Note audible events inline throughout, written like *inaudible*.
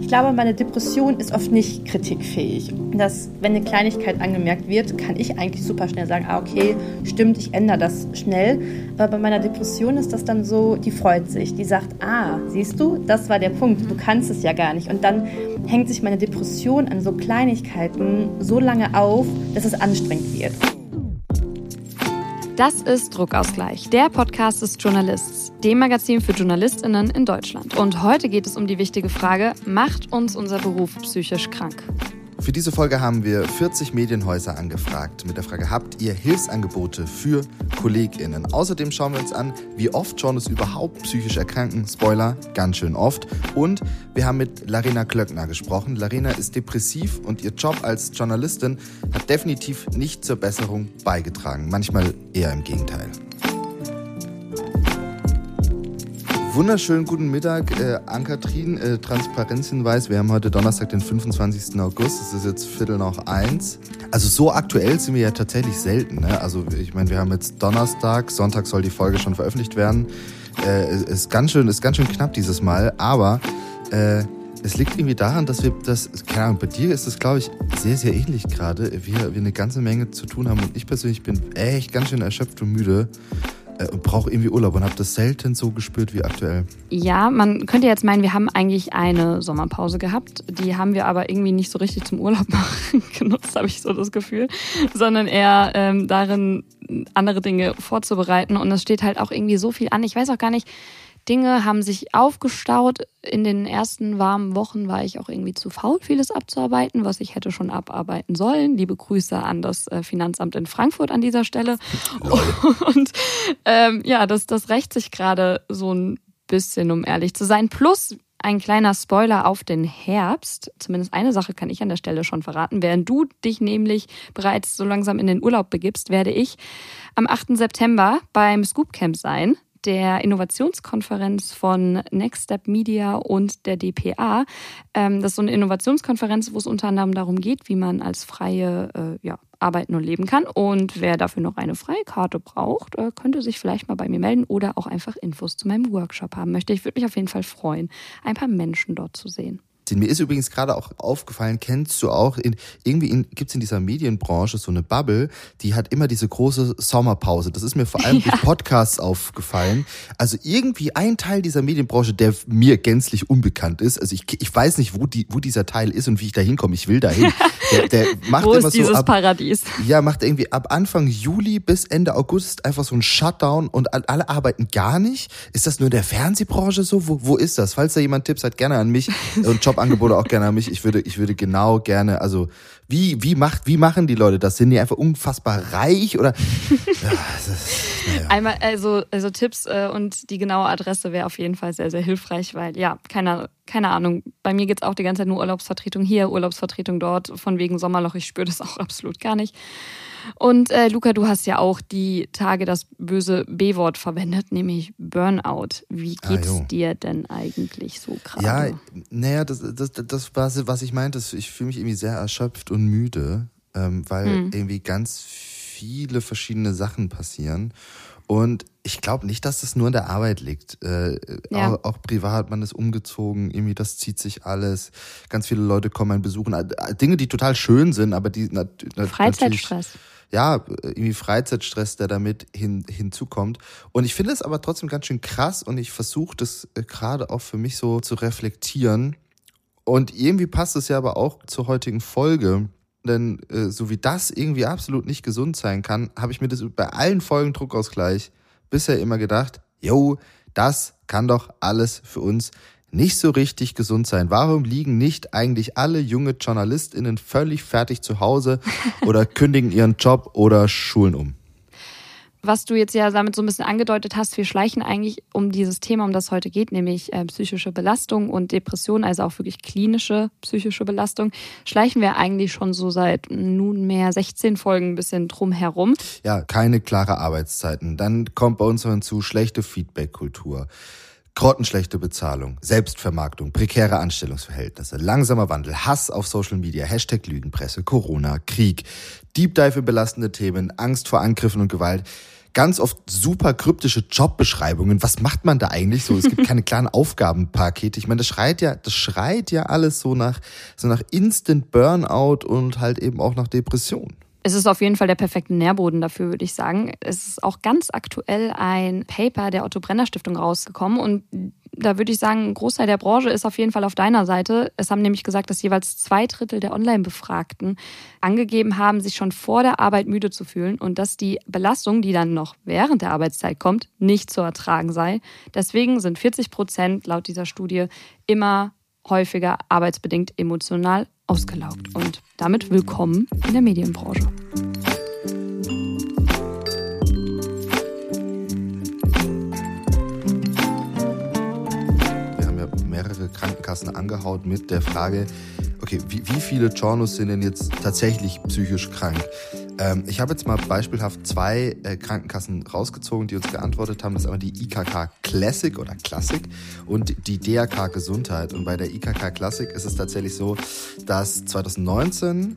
Ich glaube, meine Depression ist oft nicht kritikfähig. Dass, wenn eine Kleinigkeit angemerkt wird, kann ich eigentlich super schnell sagen, ah, okay, stimmt, ich ändere das schnell. Aber bei meiner Depression ist das dann so, die freut sich. Die sagt, ah, siehst du, das war der Punkt, du kannst es ja gar nicht. Und dann hängt sich meine Depression an so Kleinigkeiten so lange auf, dass es anstrengend wird. Das ist Druckausgleich, der Podcast des Journalists, dem Magazin für JournalistInnen in Deutschland. Und heute geht es um die wichtige Frage: Macht uns unser Beruf psychisch krank? Für diese Folge haben wir 40 Medienhäuser angefragt mit der Frage, habt ihr Hilfsangebote für KollegInnen? Außerdem schauen wir uns an, wie oft Journals überhaupt psychisch erkranken. Spoiler, ganz schön oft. Und wir haben mit Larina Klöckner gesprochen. Larina ist depressiv und ihr Job als Journalistin hat definitiv nicht zur Besserung beigetragen. Manchmal eher im Gegenteil. Wunderschönen guten Mittag, äh, Ann-Kathrin. Äh, Transparenzhinweis, wir haben heute Donnerstag, den 25. August. Es ist jetzt Viertel nach eins. Also so aktuell sind wir ja tatsächlich selten. Ne? Also ich meine, wir haben jetzt Donnerstag, Sonntag soll die Folge schon veröffentlicht werden. Äh, ist ganz schön, ist ganz schön knapp dieses Mal, aber äh, es liegt irgendwie daran, dass wir das, keine Ahnung, bei dir ist es, glaube ich, sehr, sehr ähnlich gerade. Wir, wir eine ganze Menge zu tun haben und ich persönlich bin echt ganz schön erschöpft und müde und brauche irgendwie Urlaub und habe das selten so gespürt wie aktuell. Ja, man könnte jetzt meinen, wir haben eigentlich eine Sommerpause gehabt. Die haben wir aber irgendwie nicht so richtig zum Urlaub *laughs* machen genutzt, habe ich so das Gefühl, sondern eher ähm, darin, andere Dinge vorzubereiten. Und es steht halt auch irgendwie so viel an. Ich weiß auch gar nicht, Dinge haben sich aufgestaut. In den ersten warmen Wochen war ich auch irgendwie zu faul, vieles abzuarbeiten, was ich hätte schon abarbeiten sollen. Liebe Grüße an das äh, Finanzamt in Frankfurt an dieser Stelle. *laughs* Und ähm, ja, das, das rächt sich gerade so ein bisschen, um ehrlich zu sein. Plus ein kleiner Spoiler auf den Herbst. Zumindest eine Sache kann ich an der Stelle schon verraten. Während du dich nämlich bereits so langsam in den Urlaub begibst, werde ich am 8. September beim Scoop Camp sein der Innovationskonferenz von Next Step Media und der DPA. Ähm, das ist so eine Innovationskonferenz, wo es unter anderem darum geht, wie man als Freie äh, ja, arbeiten und leben kann. Und wer dafür noch eine Freikarte braucht, äh, könnte sich vielleicht mal bei mir melden oder auch einfach Infos zu meinem Workshop haben möchte. Ich würde mich auf jeden Fall freuen, ein paar Menschen dort zu sehen. Mir ist übrigens gerade auch aufgefallen, kennst du auch, in, irgendwie in, gibt es in dieser Medienbranche so eine Bubble, die hat immer diese große Sommerpause. Das ist mir vor allem *laughs* ja. durch Podcasts aufgefallen. Also irgendwie ein Teil dieser Medienbranche, der mir gänzlich unbekannt ist. Also ich, ich weiß nicht, wo, die, wo dieser Teil ist und wie ich da hinkomme. Ich will dahin. *laughs* Der, der macht wo immer ist dieses ab, Paradies? Ja, macht irgendwie ab Anfang Juli bis Ende August einfach so ein Shutdown und alle arbeiten gar nicht. Ist das nur in der Fernsehbranche so? Wo, wo ist das? Falls da jemand Tipps hat, gerne an mich und Job Jobangebote auch gerne an mich. Ich würde, ich würde genau gerne, also wie, wie macht, wie machen die Leute das? Sind die einfach unfassbar reich oder? Ja, ist. Einmal, also, also Tipps äh, und die genaue Adresse wäre auf jeden Fall sehr, sehr hilfreich, weil ja, keine, keine Ahnung. Bei mir geht es auch die ganze Zeit nur Urlaubsvertretung hier, Urlaubsvertretung dort, von wegen Sommerloch. Ich spüre das auch *laughs* absolut gar nicht. Und äh, Luca, du hast ja auch die Tage das böse B-Wort verwendet, nämlich Burnout. Wie ah, geht's ah, dir denn eigentlich so gerade? Ja, naja, das, das, das was, was ich meinte, ich fühle mich irgendwie sehr erschöpft und müde, ähm, weil hm. irgendwie ganz viele verschiedene Sachen passieren. Und ich glaube nicht, dass das nur in der Arbeit liegt. Äh, ja. auch, auch, privat, man ist umgezogen, irgendwie das zieht sich alles. Ganz viele Leute kommen einen besuchen. Dinge, die total schön sind, aber die nat Freizeitstress ja, irgendwie Freizeitstress, der damit hin, hinzukommt. Und ich finde es aber trotzdem ganz schön krass und ich versuche das äh, gerade auch für mich so zu reflektieren. Und irgendwie passt es ja aber auch zur heutigen Folge. Denn äh, so wie das irgendwie absolut nicht gesund sein kann, habe ich mir das bei allen Folgen Druckausgleich bisher immer gedacht, yo, das kann doch alles für uns nicht so richtig gesund sein? Warum liegen nicht eigentlich alle junge JournalistInnen völlig fertig zu Hause *laughs* oder kündigen ihren Job oder schulen um? Was du jetzt ja damit so ein bisschen angedeutet hast, wir schleichen eigentlich um dieses Thema, um das heute geht, nämlich äh, psychische Belastung und Depression, also auch wirklich klinische psychische Belastung, schleichen wir eigentlich schon so seit nunmehr 16 Folgen ein bisschen drum herum. Ja, keine klare Arbeitszeiten. Dann kommt bei uns noch hinzu schlechte Feedback-Kultur. Grottenschlechte Bezahlung, Selbstvermarktung, prekäre Anstellungsverhältnisse, langsamer Wandel, Hass auf Social Media, Hashtag Lügenpresse, Corona, Krieg, Deep Dive in belastende Themen, Angst vor Angriffen und Gewalt. ganz oft super kryptische Jobbeschreibungen. Was macht man da eigentlich so? Es gibt keine klaren Aufgabenpakete. Ich meine, das schreit ja, das schreit ja alles so nach, so nach Instant Burnout und halt eben auch nach Depression. Es ist auf jeden Fall der perfekte Nährboden dafür, würde ich sagen. Es ist auch ganz aktuell ein Paper der Otto Brenner Stiftung rausgekommen und da würde ich sagen, ein Großteil der Branche ist auf jeden Fall auf deiner Seite. Es haben nämlich gesagt, dass jeweils zwei Drittel der Online-Befragten angegeben haben, sich schon vor der Arbeit müde zu fühlen und dass die Belastung, die dann noch während der Arbeitszeit kommt, nicht zu ertragen sei. Deswegen sind 40 Prozent laut dieser Studie immer häufiger arbeitsbedingt emotional ausgelaugt. Und damit willkommen in der Medienbranche. Wir haben ja mehrere Krankenkassen angehaut mit der Frage, okay, wie, wie viele Journos sind denn jetzt tatsächlich psychisch krank? Ähm, ich habe jetzt mal beispielhaft zwei äh, Krankenkassen rausgezogen, die uns geantwortet haben. Das ist einmal die IKK Classic oder Classic und die DRK Gesundheit. Und bei der IKK Classic ist es tatsächlich so, dass 2019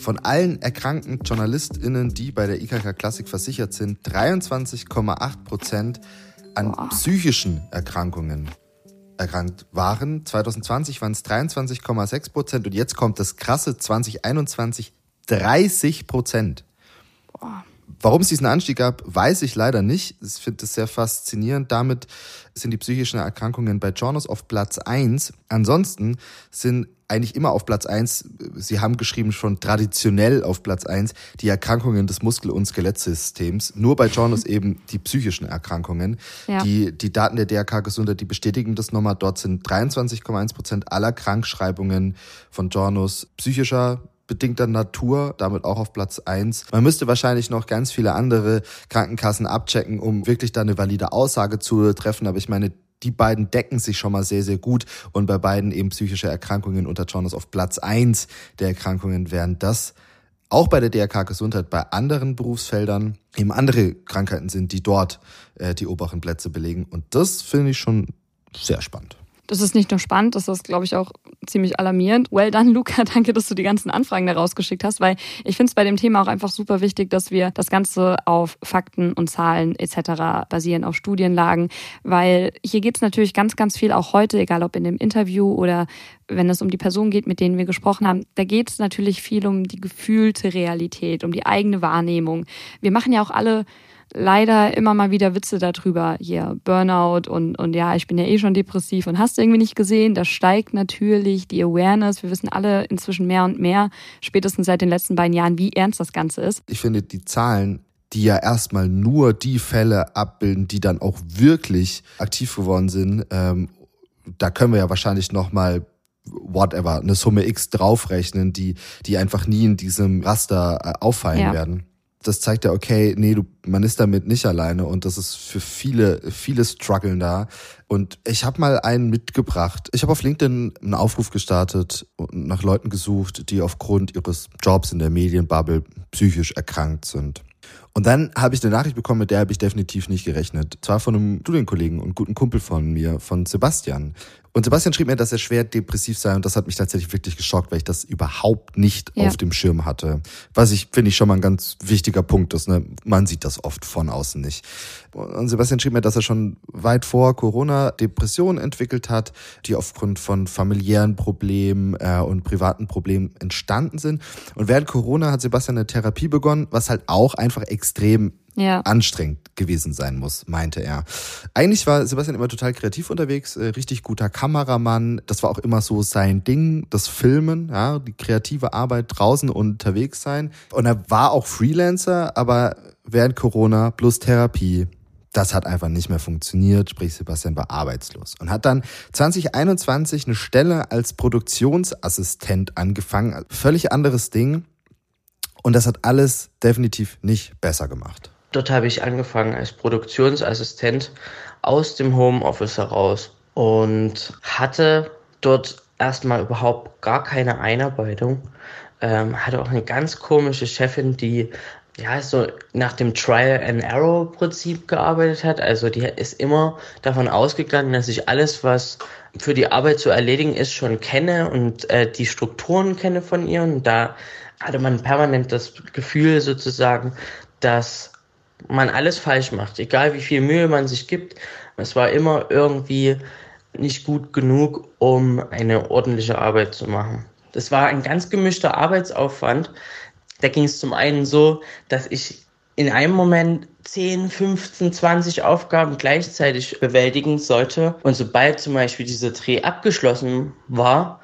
von allen erkrankten JournalistInnen, die bei der IKK Classic versichert sind, 23,8 Prozent an Boah. psychischen Erkrankungen erkrankt waren. 2020 waren es 23,6 Prozent und jetzt kommt das krasse 2021 30 Prozent. Warum es diesen Anstieg gab, weiß ich leider nicht. Ich finde es sehr faszinierend. Damit sind die psychischen Erkrankungen bei Journals auf Platz 1. Ansonsten sind eigentlich immer auf Platz 1, Sie haben geschrieben schon traditionell auf Platz 1, die Erkrankungen des Muskel- und Skelettsystems. Nur bei Journals *laughs* eben die psychischen Erkrankungen. Ja. Die, die Daten der DRK Gesundheit, die bestätigen das nochmal. Dort sind 23,1 Prozent aller Krankschreibungen von Journals psychischer bedingter Natur, damit auch auf Platz eins. Man müsste wahrscheinlich noch ganz viele andere Krankenkassen abchecken, um wirklich da eine valide Aussage zu treffen. Aber ich meine, die beiden decken sich schon mal sehr, sehr gut. Und bei beiden eben psychische Erkrankungen unter Jonas auf Platz eins der Erkrankungen wären das auch bei der DRK Gesundheit bei anderen Berufsfeldern eben andere Krankheiten sind, die dort äh, die oberen Plätze belegen. Und das finde ich schon sehr spannend. Das ist nicht nur spannend, das ist, glaube ich, auch ziemlich alarmierend. Well done, Luca. *laughs* Danke, dass du die ganzen Anfragen da rausgeschickt hast, weil ich finde es bei dem Thema auch einfach super wichtig, dass wir das Ganze auf Fakten und Zahlen etc. basieren, auf Studienlagen, weil hier geht es natürlich ganz, ganz viel auch heute, egal ob in dem Interview oder wenn es um die Personen geht, mit denen wir gesprochen haben, da geht es natürlich viel um die gefühlte Realität, um die eigene Wahrnehmung. Wir machen ja auch alle leider immer mal wieder Witze darüber. Hier, Burnout und, und ja, ich bin ja eh schon depressiv und hast du irgendwie nicht gesehen. Da steigt natürlich die Awareness. Wir wissen alle inzwischen mehr und mehr, spätestens seit den letzten beiden Jahren, wie ernst das Ganze ist. Ich finde, die Zahlen die ja erstmal nur die Fälle abbilden, die dann auch wirklich aktiv geworden sind. Ähm, da können wir ja wahrscheinlich nochmal whatever, eine Summe X draufrechnen, die, die einfach nie in diesem Raster äh, auffallen ja. werden das zeigt ja, okay, nee, du, man ist damit nicht alleine und das ist für viele, viele strugglen da. Und ich habe mal einen mitgebracht. Ich habe auf LinkedIn einen Aufruf gestartet und nach Leuten gesucht, die aufgrund ihres Jobs in der Medienbubble psychisch erkrankt sind. Und dann habe ich eine Nachricht bekommen, mit der habe ich definitiv nicht gerechnet. Zwar von einem Studienkollegen und guten Kumpel von mir, von Sebastian. Und Sebastian schrieb mir, dass er schwer depressiv sei und das hat mich tatsächlich wirklich geschockt, weil ich das überhaupt nicht ja. auf dem Schirm hatte. Was ich, finde ich, schon mal ein ganz wichtiger Punkt ist. Ne? Man sieht das oft von außen nicht. Und Sebastian schrieb mir, dass er schon weit vor Corona Depressionen entwickelt hat, die aufgrund von familiären Problemen äh, und privaten Problemen entstanden sind. Und während Corona hat Sebastian eine Therapie begonnen, was halt auch einfach extrem ja. anstrengend gewesen sein muss, meinte er. Eigentlich war Sebastian immer total kreativ unterwegs, äh, richtig guter Kameramann. Das war auch immer so sein Ding, das Filmen, ja, die kreative Arbeit draußen unterwegs sein. Und er war auch Freelancer, aber während Corona plus Therapie das hat einfach nicht mehr funktioniert, sprich Sebastian war arbeitslos und hat dann 2021 eine Stelle als Produktionsassistent angefangen. Völlig anderes Ding. Und das hat alles definitiv nicht besser gemacht. Dort habe ich angefangen als Produktionsassistent aus dem Homeoffice heraus und hatte dort erstmal überhaupt gar keine Einarbeitung. Ähm, hatte auch eine ganz komische Chefin, die ja so nach dem Trial and Error Prinzip gearbeitet hat. Also die ist immer davon ausgegangen, dass ich alles, was für die Arbeit zu erledigen ist, schon kenne und äh, die Strukturen kenne von ihr. Und da hatte man permanent das Gefühl sozusagen, dass man alles falsch macht, egal wie viel Mühe man sich gibt. Es war immer irgendwie nicht gut genug, um eine ordentliche Arbeit zu machen. Das war ein ganz gemischter Arbeitsaufwand. Da ging es zum einen so, dass ich in einem Moment 10, 15, 20 Aufgaben gleichzeitig bewältigen sollte. Und sobald zum Beispiel dieser Dreh abgeschlossen war,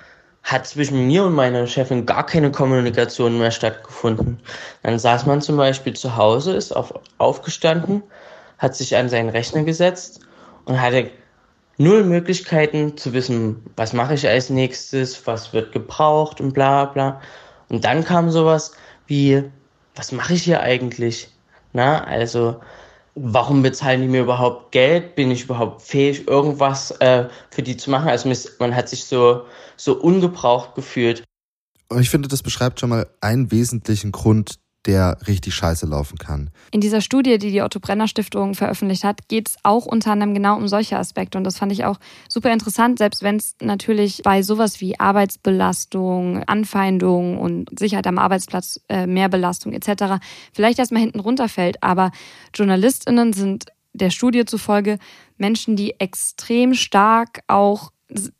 hat zwischen mir und meiner Chefin gar keine Kommunikation mehr stattgefunden. Dann saß man zum Beispiel zu Hause, ist auf, aufgestanden, hat sich an seinen Rechner gesetzt und hatte null Möglichkeiten zu wissen, was mache ich als nächstes, was wird gebraucht und bla bla. Und dann kam sowas wie, was mache ich hier eigentlich? Na, also warum bezahlen die mir überhaupt Geld? Bin ich überhaupt fähig, irgendwas äh, für die zu machen? Also man hat sich so, so ungebraucht gefühlt. Und ich finde, das beschreibt schon mal einen wesentlichen Grund, der richtig scheiße laufen kann. In dieser Studie, die die Otto Brenner Stiftung veröffentlicht hat, geht es auch unter anderem genau um solche Aspekte. Und das fand ich auch super interessant, selbst wenn es natürlich bei sowas wie Arbeitsbelastung, Anfeindung und Sicherheit am Arbeitsplatz, äh, Mehrbelastung etc. vielleicht erstmal hinten runterfällt. Aber JournalistInnen sind der Studie zufolge Menschen, die extrem stark auch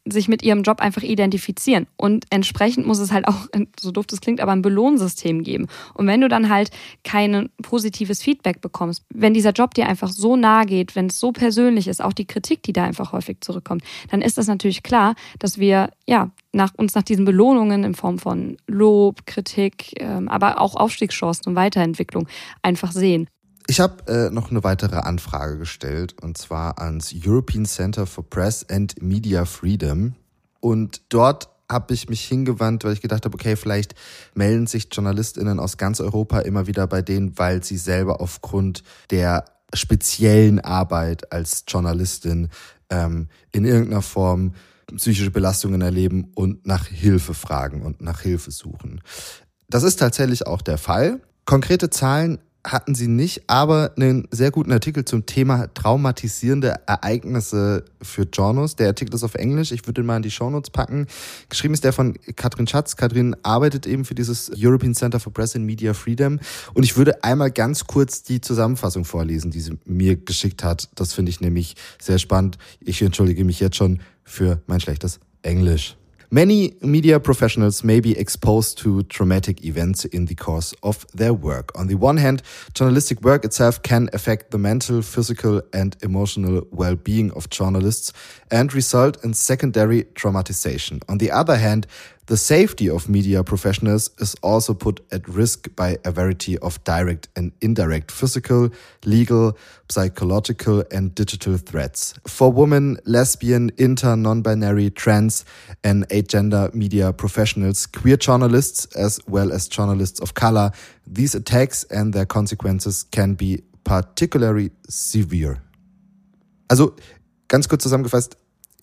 sich mit ihrem Job einfach identifizieren. Und entsprechend muss es halt auch, *laughs* so doof das klingt, aber ein Belohnsystem geben. Und wenn du dann halt kein positives Feedback bekommst, wenn dieser Job dir einfach so nahe geht, wenn es so persönlich ist, auch die Kritik, die da einfach häufig zurückkommt, dann ist das natürlich klar, dass wir ja nach uns nach diesen Belohnungen in Form von Lob, Kritik, ähm, aber auch Aufstiegschancen und Weiterentwicklung einfach sehen. Ich habe äh, noch eine weitere Anfrage gestellt und zwar ans European Center for Press and Media Freedom. Und dort habe ich mich hingewandt, weil ich gedacht habe, okay, vielleicht melden sich JournalistInnen aus ganz Europa immer wieder bei denen, weil sie selber aufgrund der speziellen Arbeit als Journalistin ähm, in irgendeiner Form psychische Belastungen erleben und nach Hilfe fragen und nach Hilfe suchen. Das ist tatsächlich auch der Fall. Konkrete Zahlen hatten sie nicht, aber einen sehr guten Artikel zum Thema traumatisierende Ereignisse für Journos. Der Artikel ist auf Englisch, ich würde ihn mal in die Shownotes packen. Geschrieben ist der von Katrin Schatz. Katrin arbeitet eben für dieses European Center for Press and Media Freedom und ich würde einmal ganz kurz die Zusammenfassung vorlesen, die sie mir geschickt hat. Das finde ich nämlich sehr spannend. Ich entschuldige mich jetzt schon für mein schlechtes Englisch. Many media professionals may be exposed to traumatic events in the course of their work. On the one hand, journalistic work itself can affect the mental, physical, and emotional well being of journalists and result in secondary traumatization. On the other hand, the safety of media professionals is also put at risk by a variety of direct and indirect physical, legal, psychological, and digital threats. For women, lesbian, inter, non-binary, trans, and agender media professionals, queer journalists, as well as journalists of color, these attacks and their consequences can be particularly severe. Also, ganz kurz zusammengefasst,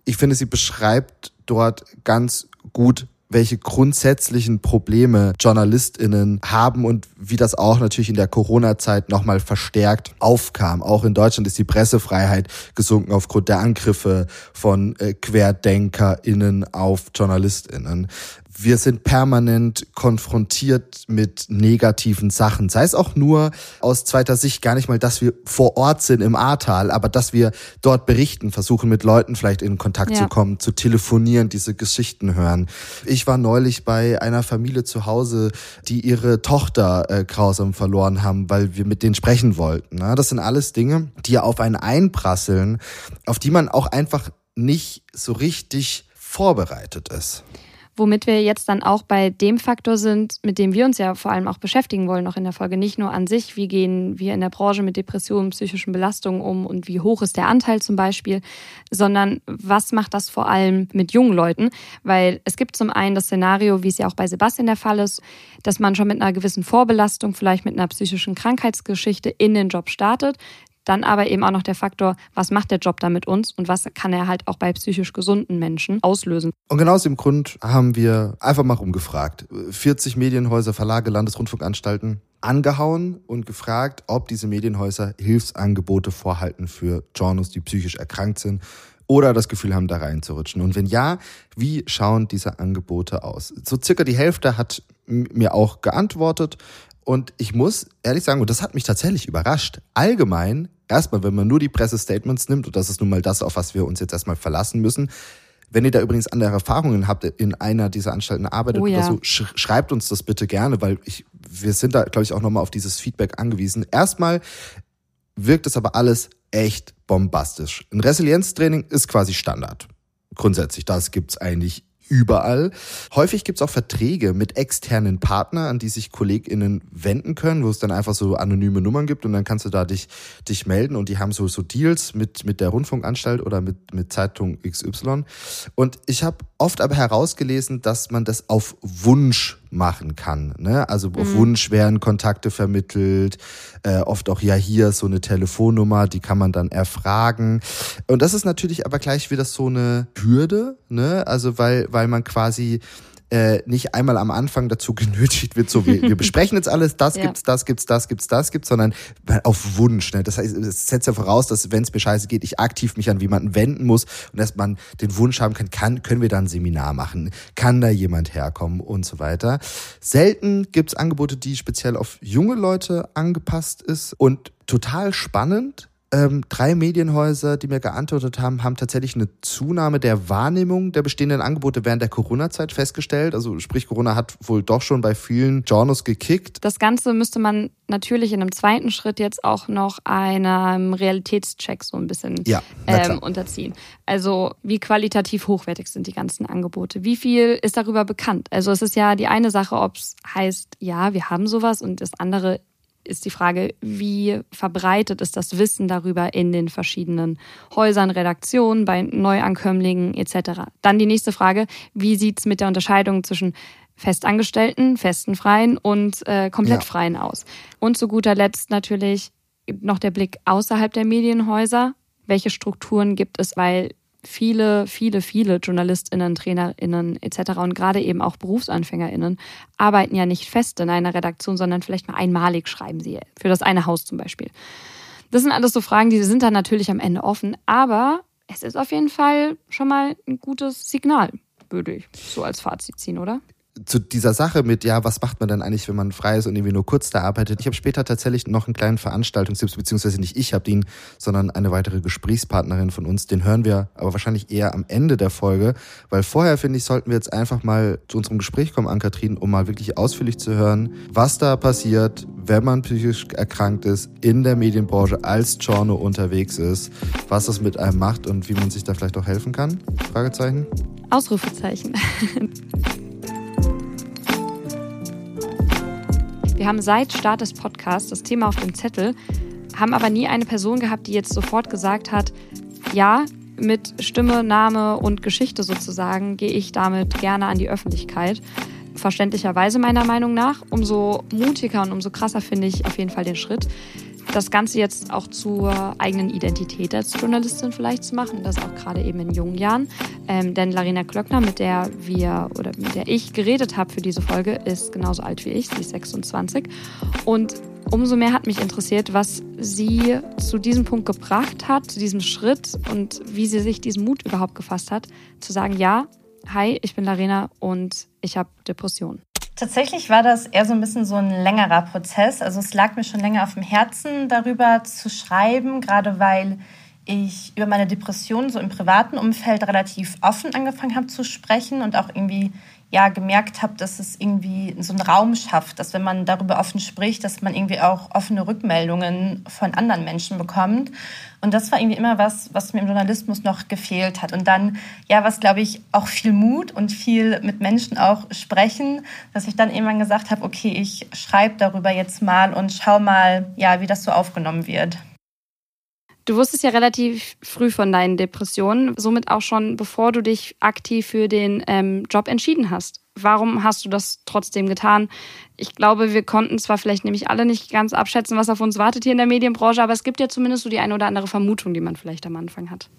ich finde, sie beschreibt dort ganz gut, welche grundsätzlichen Probleme JournalistInnen haben und wie das auch natürlich in der Corona-Zeit nochmal verstärkt aufkam. Auch in Deutschland ist die Pressefreiheit gesunken aufgrund der Angriffe von äh, QuerdenkerInnen auf JournalistInnen wir sind permanent konfrontiert mit negativen Sachen. Sei es auch nur aus zweiter Sicht gar nicht mal, dass wir vor Ort sind im Ahrtal, aber dass wir dort berichten, versuchen mit Leuten vielleicht in Kontakt ja. zu kommen, zu telefonieren, diese Geschichten hören. Ich war neulich bei einer Familie zu Hause, die ihre Tochter äh, grausam verloren haben, weil wir mit denen sprechen wollten. Ne? Das sind alles Dinge, die auf einen einprasseln, auf die man auch einfach nicht so richtig vorbereitet ist womit wir jetzt dann auch bei dem Faktor sind, mit dem wir uns ja vor allem auch beschäftigen wollen, noch in der Folge. Nicht nur an sich, wie gehen wir in der Branche mit Depressionen, psychischen Belastungen um und wie hoch ist der Anteil zum Beispiel, sondern was macht das vor allem mit jungen Leuten? Weil es gibt zum einen das Szenario, wie es ja auch bei Sebastian der Fall ist, dass man schon mit einer gewissen Vorbelastung, vielleicht mit einer psychischen Krankheitsgeschichte in den Job startet, dann aber eben auch noch der Faktor, was macht der Job da mit uns und was kann er halt auch bei psychisch gesunden Menschen auslösen. Und genau aus dem Grund haben wir einfach mal rumgefragt. 40 Medienhäuser, Verlage, Landesrundfunkanstalten angehauen und gefragt, ob diese Medienhäuser Hilfsangebote vorhalten für Journals, die psychisch erkrankt sind oder das Gefühl haben, da reinzurutschen. Und wenn ja, wie schauen diese Angebote aus? So circa die Hälfte hat mir auch geantwortet Und ich muss ehrlich sagen, und das hat mich tatsächlich überrascht, allgemein, erstmal, wenn man nur die Pressestatements nimmt, und das ist nun mal das, auf was wir uns jetzt erstmal verlassen müssen, wenn ihr da übrigens andere Erfahrungen habt, in einer dieser Anstalten arbeitet oh ja. oder so, sch schreibt uns das bitte gerne, weil ich, wir sind da, glaube ich, auch nochmal auf dieses Feedback angewiesen. Erstmal wirkt es aber alles echt bombastisch. Ein Resilienztraining ist quasi Standard. Grundsätzlich, das gibt's eigentlich überall. Häufig gibt's auch Verträge mit externen Partnern, an die sich KollegInnen wenden können, wo es dann einfach so anonyme Nummern gibt und dann kannst du da dich, dich melden und die haben so, so Deals mit, mit der Rundfunkanstalt oder mit, mit Zeitung XY. Und ich habe oft aber herausgelesen, dass man das auf Wunsch machen kann. Ne? Also auf mhm. Wunsch werden Kontakte vermittelt, äh, oft auch ja hier so eine Telefonnummer, die kann man dann erfragen. Und das ist natürlich aber gleich wieder so eine Hürde, ne? Also weil, weil man quasi äh, nicht einmal am Anfang dazu genötigt wird, so wir, wir *laughs* besprechen jetzt alles, das ja. gibt's, das gibt's, das gibt's, das gibt's, sondern auf Wunsch. Ne? Das heißt, es setzt ja voraus, dass wenn es mir scheiße geht, ich aktiv mich an jemanden wenden muss und dass man den Wunsch haben kann, kann können wir da ein Seminar machen, kann da jemand herkommen und so weiter. Selten gibt's Angebote, die speziell auf junge Leute angepasst ist und total spannend ähm, drei Medienhäuser, die mir geantwortet haben, haben tatsächlich eine Zunahme der Wahrnehmung der bestehenden Angebote während der Corona-Zeit festgestellt. Also sprich, Corona hat wohl doch schon bei vielen Journals gekickt. Das Ganze müsste man natürlich in einem zweiten Schritt jetzt auch noch einem Realitätscheck so ein bisschen ja, ähm, unterziehen. Also wie qualitativ hochwertig sind die ganzen Angebote? Wie viel ist darüber bekannt? Also es ist ja die eine Sache, ob es heißt, ja, wir haben sowas und das andere ist die Frage, wie verbreitet ist das Wissen darüber in den verschiedenen Häusern, Redaktionen, bei Neuankömmlingen etc. Dann die nächste Frage, wie sieht es mit der Unterscheidung zwischen Festangestellten, Festenfreien und äh, Komplettfreien ja. aus? Und zu guter Letzt natürlich noch der Blick außerhalb der Medienhäuser. Welche Strukturen gibt es? Weil viele, viele, viele JournalistInnen, TrainerInnen etc. und gerade eben auch BerufsanfängerInnen arbeiten ja nicht fest in einer Redaktion, sondern vielleicht mal einmalig schreiben sie für das eine Haus zum Beispiel. Das sind alles so Fragen, die sind dann natürlich am Ende offen, aber es ist auf jeden Fall schon mal ein gutes Signal, würde ich so als Fazit ziehen, oder? Zu dieser Sache mit, ja, was macht man denn eigentlich, wenn man frei ist und irgendwie nur kurz da arbeitet? Ich habe später tatsächlich noch einen kleinen Veranstaltungstipp, beziehungsweise nicht ich habe den, sondern eine weitere Gesprächspartnerin von uns. Den hören wir aber wahrscheinlich eher am Ende der Folge, weil vorher, finde ich, sollten wir jetzt einfach mal zu unserem Gespräch kommen, Ann-Kathrin, um mal wirklich ausführlich zu hören, was da passiert, wenn man psychisch erkrankt ist, in der Medienbranche als Giorno unterwegs ist, was das mit einem macht und wie man sich da vielleicht auch helfen kann? Fragezeichen? Ausrufezeichen. *laughs* Wir haben seit Start des Podcasts das Thema auf dem Zettel, haben aber nie eine Person gehabt, die jetzt sofort gesagt hat, ja, mit Stimme, Name und Geschichte sozusagen gehe ich damit gerne an die Öffentlichkeit. Verständlicherweise meiner Meinung nach. Umso mutiger und umso krasser finde ich auf jeden Fall den Schritt das Ganze jetzt auch zur eigenen Identität als Journalistin vielleicht zu machen, das auch gerade eben in jungen Jahren. Ähm, denn Larina Klöckner, mit der wir oder mit der ich geredet habe für diese Folge, ist genauso alt wie ich, sie ist 26. Und umso mehr hat mich interessiert, was sie zu diesem Punkt gebracht hat, zu diesem Schritt und wie sie sich diesen Mut überhaupt gefasst hat, zu sagen, ja, hi, ich bin Larina und ich habe Depressionen. Tatsächlich war das eher so ein bisschen so ein längerer Prozess. Also es lag mir schon länger auf dem Herzen, darüber zu schreiben, gerade weil ich über meine Depression so im privaten Umfeld relativ offen angefangen habe zu sprechen und auch irgendwie ja gemerkt habe, dass es irgendwie so einen Raum schafft, dass wenn man darüber offen spricht, dass man irgendwie auch offene Rückmeldungen von anderen Menschen bekommt. Und das war irgendwie immer was, was mir im Journalismus noch gefehlt hat. Und dann, ja, was glaube ich, auch viel Mut und viel mit Menschen auch sprechen, dass ich dann irgendwann gesagt habe, okay, ich schreibe darüber jetzt mal und schau mal, ja, wie das so aufgenommen wird. Du wusstest ja relativ früh von deinen Depressionen, somit auch schon bevor du dich aktiv für den ähm, Job entschieden hast. Warum hast du das trotzdem getan? Ich glaube, wir konnten zwar vielleicht nämlich alle nicht ganz abschätzen, was auf uns wartet hier in der Medienbranche, aber es gibt ja zumindest so die eine oder andere Vermutung, die man vielleicht am Anfang hat.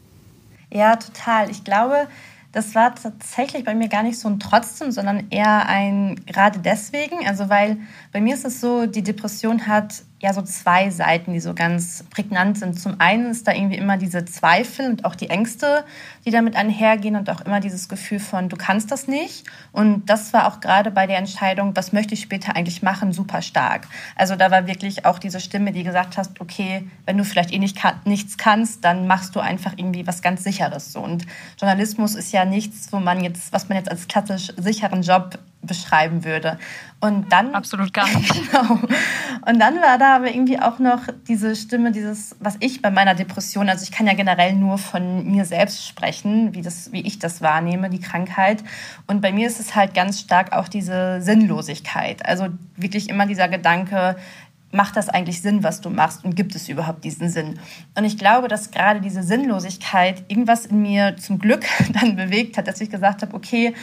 Ja, total. Ich glaube, das war tatsächlich bei mir gar nicht so ein Trotzdem, sondern eher ein gerade deswegen. Also weil bei mir ist es so, die Depression hat ja so zwei Seiten, die so ganz prägnant sind. Zum einen ist da irgendwie immer diese Zweifel und auch die Ängste, die damit einhergehen und auch immer dieses Gefühl von, du kannst das nicht. Und das war auch gerade bei der Entscheidung, was möchte ich später eigentlich machen, super stark. Also da war wirklich auch diese Stimme, die gesagt hat, okay, wenn du vielleicht eh nicht kann, nichts kannst, dann machst du einfach irgendwie was ganz Sicheres. Und Journalismus ist ja nichts, wo man jetzt, was man jetzt als klassisch sicheren Job beschreiben würde. Und dann absolut gar *laughs* nicht. genau. Und dann war da aber irgendwie auch noch diese Stimme, dieses, was ich bei meiner Depression, also ich kann ja generell nur von mir selbst sprechen, wie das, wie ich das wahrnehme, die Krankheit. Und bei mir ist es halt ganz stark auch diese Sinnlosigkeit. Also wirklich immer dieser Gedanke, macht das eigentlich Sinn, was du machst und gibt es überhaupt diesen Sinn? Und ich glaube, dass gerade diese Sinnlosigkeit irgendwas in mir zum Glück *laughs* dann bewegt hat, dass ich gesagt habe, okay,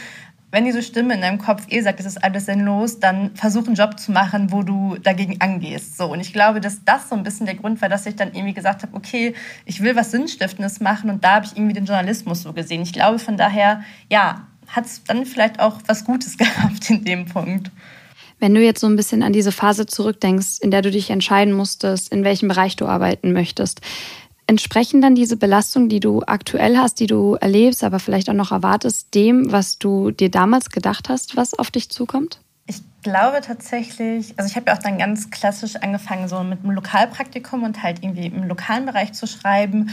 wenn diese Stimme in deinem Kopf eh sagt, es ist alles sinnlos, dann versuch einen Job zu machen, wo du dagegen angehst. So. Und ich glaube, dass das so ein bisschen der Grund war, dass ich dann irgendwie gesagt habe, okay, ich will was Sinnstiftendes machen und da habe ich irgendwie den Journalismus so gesehen. Ich glaube von daher, ja, hat es dann vielleicht auch was Gutes *laughs* gehabt in dem Punkt. Wenn du jetzt so ein bisschen an diese Phase zurückdenkst, in der du dich entscheiden musstest, in welchem Bereich du arbeiten möchtest, Entsprechen dann diese Belastungen, die du aktuell hast, die du erlebst, aber vielleicht auch noch erwartest, dem, was du dir damals gedacht hast, was auf dich zukommt? Ich glaube tatsächlich, also ich habe ja auch dann ganz klassisch angefangen, so mit einem Lokalpraktikum und halt irgendwie im lokalen Bereich zu schreiben.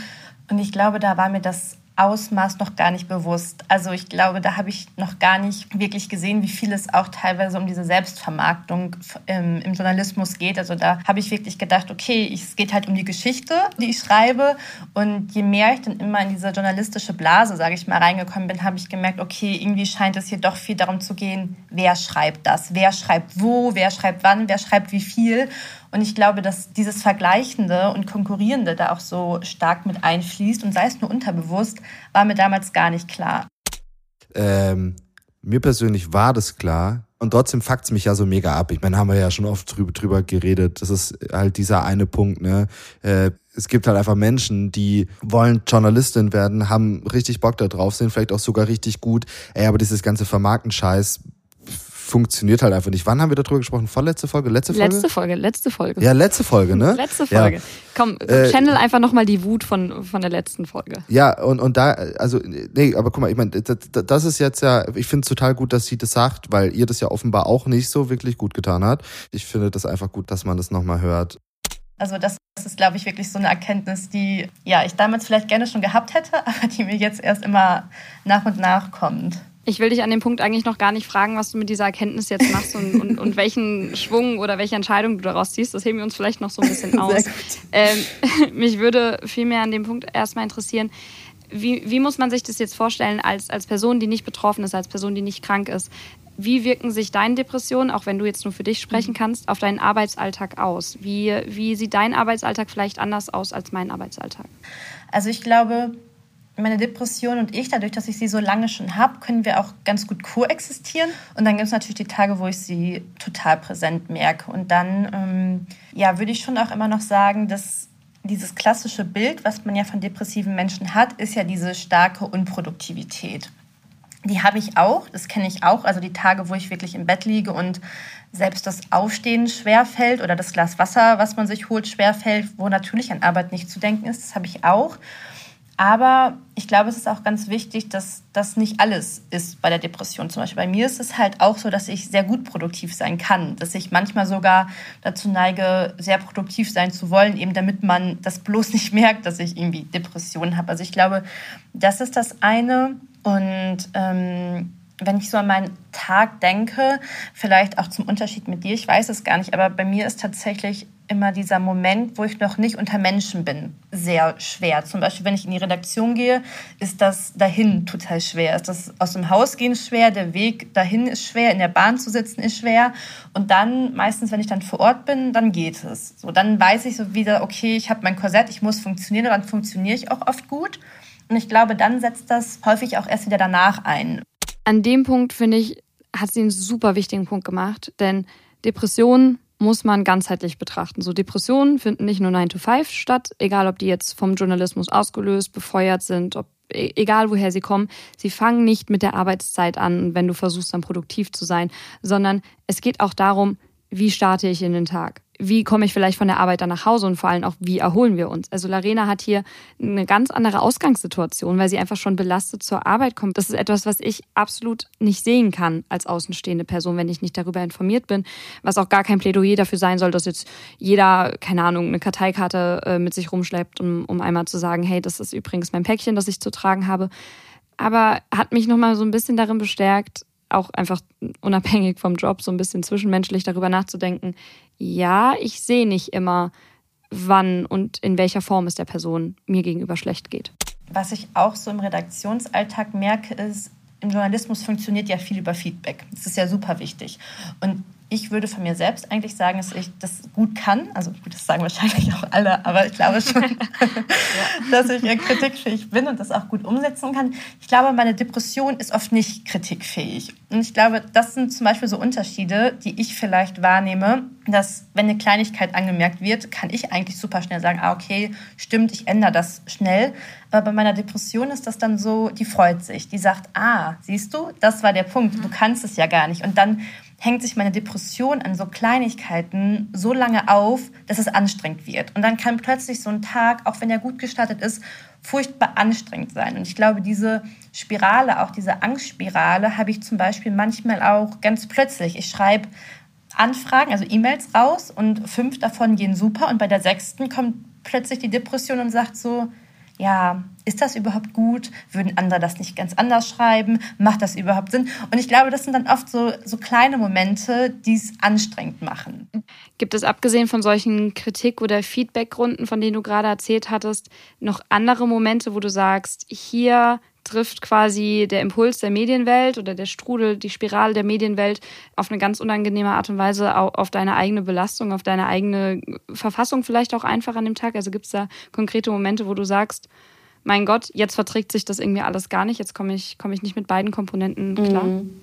Und ich glaube, da war mir das Ausmaß noch gar nicht bewusst. Also ich glaube, da habe ich noch gar nicht wirklich gesehen, wie viel es auch teilweise um diese Selbstvermarktung im, im Journalismus geht. Also da habe ich wirklich gedacht, okay, es geht halt um die Geschichte, die ich schreibe. Und je mehr ich dann immer in diese journalistische Blase, sage ich mal, reingekommen bin, habe ich gemerkt, okay, irgendwie scheint es hier doch viel darum zu gehen, wer schreibt das, wer schreibt wo, wer schreibt wann, wer schreibt wie viel. Und ich glaube, dass dieses Vergleichende und Konkurrierende da auch so stark mit einfließt und sei es nur unterbewusst, war mir damals gar nicht klar. Ähm, mir persönlich war das klar. Und trotzdem fuckt es mich ja so mega ab. Ich meine, haben wir ja schon oft drüber, drüber geredet. Das ist halt dieser eine Punkt, ne? Äh, es gibt halt einfach Menschen, die wollen Journalistin werden, haben richtig Bock da drauf, sind vielleicht auch sogar richtig gut. Ey, aber dieses ganze Vermarkten-Scheiß funktioniert halt einfach nicht. Wann haben wir darüber gesprochen? Vorletzte Folge? Letzte Folge? Letzte Folge, letzte Folge. Ja, letzte Folge, ne? *laughs* letzte Folge. Ja. Komm, äh, channel einfach nochmal die Wut von, von der letzten Folge. Ja, und, und da, also, nee, aber guck mal, ich meine, das, das ist jetzt ja, ich finde es total gut, dass sie das sagt, weil ihr das ja offenbar auch nicht so wirklich gut getan hat. Ich finde das einfach gut, dass man das nochmal hört. Also das, das ist, glaube ich, wirklich so eine Erkenntnis, die ja ich damals vielleicht gerne schon gehabt hätte, *laughs* aber die mir jetzt erst immer nach und nach kommt. Ich will dich an dem Punkt eigentlich noch gar nicht fragen, was du mit dieser Erkenntnis jetzt machst und, und, und welchen Schwung oder welche Entscheidung du daraus ziehst. Das heben wir uns vielleicht noch so ein bisschen *laughs* aus. Ähm, *laughs* mich würde vielmehr an dem Punkt erstmal interessieren, wie, wie muss man sich das jetzt vorstellen als, als Person, die nicht betroffen ist, als Person, die nicht krank ist? Wie wirken sich deine Depressionen, auch wenn du jetzt nur für dich sprechen kannst, auf deinen Arbeitsalltag aus? Wie, wie sieht dein Arbeitsalltag vielleicht anders aus als mein Arbeitsalltag? Also ich glaube, meine Depression und ich, dadurch, dass ich sie so lange schon habe, können wir auch ganz gut koexistieren. Und dann gibt es natürlich die Tage, wo ich sie total präsent merke. Und dann, ähm, ja, würde ich schon auch immer noch sagen, dass dieses klassische Bild, was man ja von depressiven Menschen hat, ist ja diese starke Unproduktivität. Die habe ich auch, das kenne ich auch. Also die Tage, wo ich wirklich im Bett liege und selbst das Aufstehen schwerfällt oder das Glas Wasser, was man sich holt, schwerfällt, wo natürlich an Arbeit nicht zu denken ist, das habe ich auch. Aber ich glaube, es ist auch ganz wichtig, dass das nicht alles ist bei der Depression. Zum Beispiel bei mir ist es halt auch so, dass ich sehr gut produktiv sein kann, dass ich manchmal sogar dazu neige, sehr produktiv sein zu wollen, eben damit man das bloß nicht *laughs* merkt, dass ich irgendwie Depressionen habe. Also ich glaube, das ist das eine. Und ähm, wenn ich so an meinen Tag denke, vielleicht auch zum Unterschied mit dir, ich weiß es gar nicht, aber bei mir ist tatsächlich immer dieser Moment, wo ich noch nicht unter Menschen bin, sehr schwer. Zum Beispiel, wenn ich in die Redaktion gehe, ist das dahin total schwer. Ist das aus dem Haus gehen schwer, der Weg dahin ist schwer, in der Bahn zu sitzen ist schwer. Und dann, meistens, wenn ich dann vor Ort bin, dann geht es. So, dann weiß ich so wieder, okay, ich habe mein Korsett, ich muss funktionieren, und dann funktioniere ich auch oft gut. Und ich glaube, dann setzt das häufig auch erst wieder danach ein. An dem Punkt, finde ich, hat sie einen super wichtigen Punkt gemacht, denn Depressionen muss man ganzheitlich betrachten. So Depressionen finden nicht nur 9 to 5 statt, egal ob die jetzt vom Journalismus ausgelöst, befeuert sind, ob, e, egal woher sie kommen. Sie fangen nicht mit der Arbeitszeit an, wenn du versuchst dann produktiv zu sein, sondern es geht auch darum, wie starte ich in den Tag? Wie komme ich vielleicht von der Arbeit dann nach Hause und vor allem auch, wie erholen wir uns. Also Larena hat hier eine ganz andere Ausgangssituation, weil sie einfach schon belastet zur Arbeit kommt. Das ist etwas, was ich absolut nicht sehen kann als außenstehende Person, wenn ich nicht darüber informiert bin, was auch gar kein Plädoyer dafür sein soll, dass jetzt jeder, keine Ahnung, eine Karteikarte äh, mit sich rumschleppt, um, um einmal zu sagen, hey, das ist übrigens mein Päckchen, das ich zu tragen habe. Aber hat mich nochmal so ein bisschen darin bestärkt, auch einfach unabhängig vom Job so ein bisschen zwischenmenschlich darüber nachzudenken, ja, ich sehe nicht immer, wann und in welcher Form es der Person mir gegenüber schlecht geht. Was ich auch so im Redaktionsalltag merke, ist, im Journalismus funktioniert ja viel über Feedback. Das ist ja super wichtig. Und ich würde von mir selbst eigentlich sagen, dass ich das gut kann. Also gut, das sagen wahrscheinlich auch alle, aber ich glaube schon, *laughs* *laughs* dass ich kritikfähig bin und das auch gut umsetzen kann. Ich glaube, meine Depression ist oft nicht kritikfähig. Und ich glaube, das sind zum Beispiel so Unterschiede, die ich vielleicht wahrnehme, dass wenn eine Kleinigkeit angemerkt wird, kann ich eigentlich super schnell sagen, ah, okay, stimmt, ich ändere das schnell. Aber bei meiner Depression ist das dann so, die freut sich, die sagt, ah, siehst du, das war der Punkt, du kannst es ja gar nicht. Und dann hängt sich meine Depression an so Kleinigkeiten so lange auf, dass es anstrengend wird. Und dann kann plötzlich so ein Tag, auch wenn er gut gestartet ist, furchtbar anstrengend sein. Und ich glaube, diese Spirale, auch diese Angstspirale, habe ich zum Beispiel manchmal auch ganz plötzlich. Ich schreibe Anfragen, also E-Mails raus und fünf davon gehen super und bei der sechsten kommt plötzlich die Depression und sagt so, ja, ist das überhaupt gut? Würden andere das nicht ganz anders schreiben? Macht das überhaupt Sinn? Und ich glaube, das sind dann oft so, so kleine Momente, die es anstrengend machen. Gibt es abgesehen von solchen Kritik- oder Feedbackrunden, von denen du gerade erzählt hattest, noch andere Momente, wo du sagst, hier trifft quasi der Impuls der Medienwelt oder der Strudel, die Spirale der Medienwelt auf eine ganz unangenehme Art und Weise auf deine eigene Belastung, auf deine eigene Verfassung vielleicht auch einfach an dem Tag? Also gibt es da konkrete Momente, wo du sagst, mein Gott, jetzt verträgt sich das irgendwie alles gar nicht, jetzt komme ich, komm ich nicht mit beiden Komponenten klar? Mhm.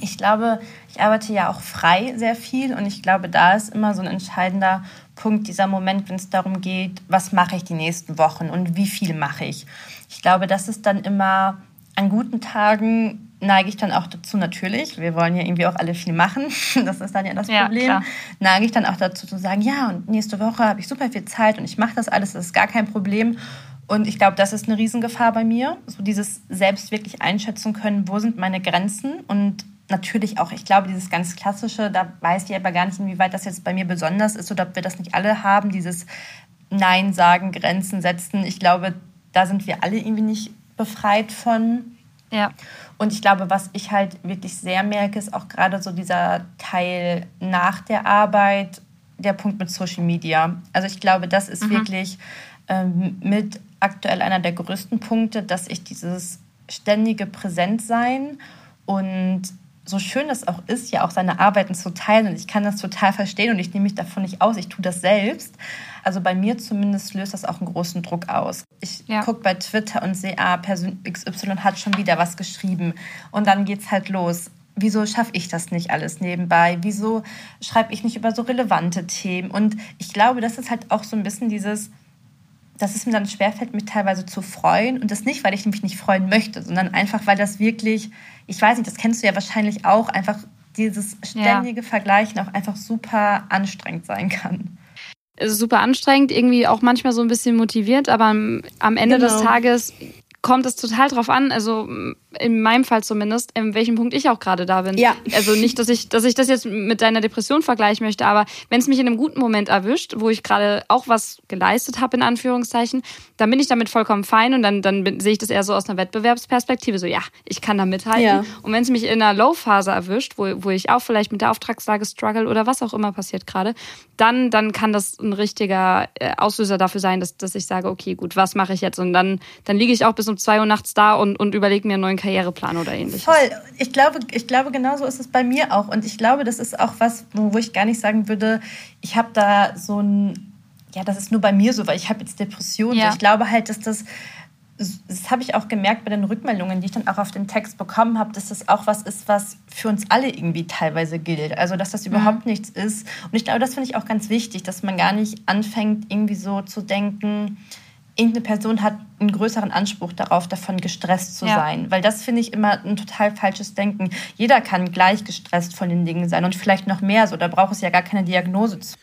Ich glaube, ich arbeite ja auch frei sehr viel und ich glaube, da ist immer so ein entscheidender Punkt, dieser Moment, wenn es darum geht, was mache ich die nächsten Wochen und wie viel mache ich. Ich glaube, das ist dann immer an guten Tagen neige ich dann auch dazu natürlich, wir wollen ja irgendwie auch alle viel machen, *laughs* das ist dann ja das Problem, ja, neige ich dann auch dazu zu sagen, ja, und nächste Woche habe ich super viel Zeit und ich mache das alles, das ist gar kein Problem. Und ich glaube, das ist eine Riesengefahr bei mir, so dieses selbst wirklich einschätzen können, wo sind meine Grenzen und natürlich auch, ich glaube, dieses ganz klassische, da weiß ich aber gar nicht, inwieweit das jetzt bei mir besonders ist oder ob wir das nicht alle haben, dieses Nein sagen, Grenzen setzen. Ich glaube, da sind wir alle irgendwie nicht befreit von. Ja. Und ich glaube, was ich halt wirklich sehr merke, ist auch gerade so dieser Teil nach der Arbeit, der Punkt mit Social Media. Also ich glaube, das ist mhm. wirklich ähm, mit aktuell einer der größten Punkte, dass ich dieses ständige Präsentsein und so schön es auch ist, ja auch seine Arbeiten zu teilen. Und ich kann das total verstehen und ich nehme mich davon nicht aus. Ich tue das selbst. Also bei mir zumindest löst das auch einen großen Druck aus. Ich ja. gucke bei Twitter und sehe, ah, Person XY hat schon wieder was geschrieben. Und dann geht es halt los. Wieso schaffe ich das nicht alles nebenbei? Wieso schreibe ich nicht über so relevante Themen? Und ich glaube, das ist halt auch so ein bisschen dieses, dass es mir dann schwerfällt, mich teilweise zu freuen. Und das nicht, weil ich mich nicht freuen möchte, sondern einfach, weil das wirklich, ich weiß nicht, das kennst du ja wahrscheinlich auch, einfach dieses ständige ja. Vergleichen auch einfach super anstrengend sein kann. Super anstrengend, irgendwie auch manchmal so ein bisschen motiviert, aber am, Ende genau. des Tages kommt es total drauf an, also in meinem Fall zumindest, in welchem Punkt ich auch gerade da bin. Ja. Also nicht, dass ich, dass ich das jetzt mit deiner Depression vergleichen möchte, aber wenn es mich in einem guten Moment erwischt, wo ich gerade auch was geleistet habe, in Anführungszeichen, dann bin ich damit vollkommen fein und dann, dann sehe ich das eher so aus einer Wettbewerbsperspektive, so ja, ich kann da mithalten. Ja. Und wenn es mich in einer Low-Phase erwischt, wo, wo ich auch vielleicht mit der Auftragslage struggle oder was auch immer passiert gerade, dann, dann kann das ein richtiger äh, Auslöser dafür sein, dass, dass ich sage, okay, gut, was mache ich jetzt? Und dann, dann liege ich auch bis um zwei Uhr nachts da und, und überlege mir einen neuen Karriereplan oder ähnliches. Voll. Ich glaube, ich glaube, genauso ist es bei mir auch. Und ich glaube, das ist auch was, wo ich gar nicht sagen würde, ich habe da so ein, ja, das ist nur bei mir so, weil ich habe jetzt Depressionen. Ja. Ich glaube halt, dass das das habe ich auch gemerkt bei den Rückmeldungen, die ich dann auch auf den Text bekommen habe, dass das auch was ist, was für uns alle irgendwie teilweise gilt. Also, dass das mhm. überhaupt mhm. nichts ist. Und ich glaube, das finde ich auch ganz wichtig, dass man gar nicht anfängt, irgendwie so zu denken, irgendeine Person hat einen größeren Anspruch darauf, davon gestresst zu ja. sein. Weil das finde ich immer ein total falsches Denken. Jeder kann gleich gestresst von den Dingen sein und vielleicht noch mehr so. Da braucht es ja gar keine Diagnose zu.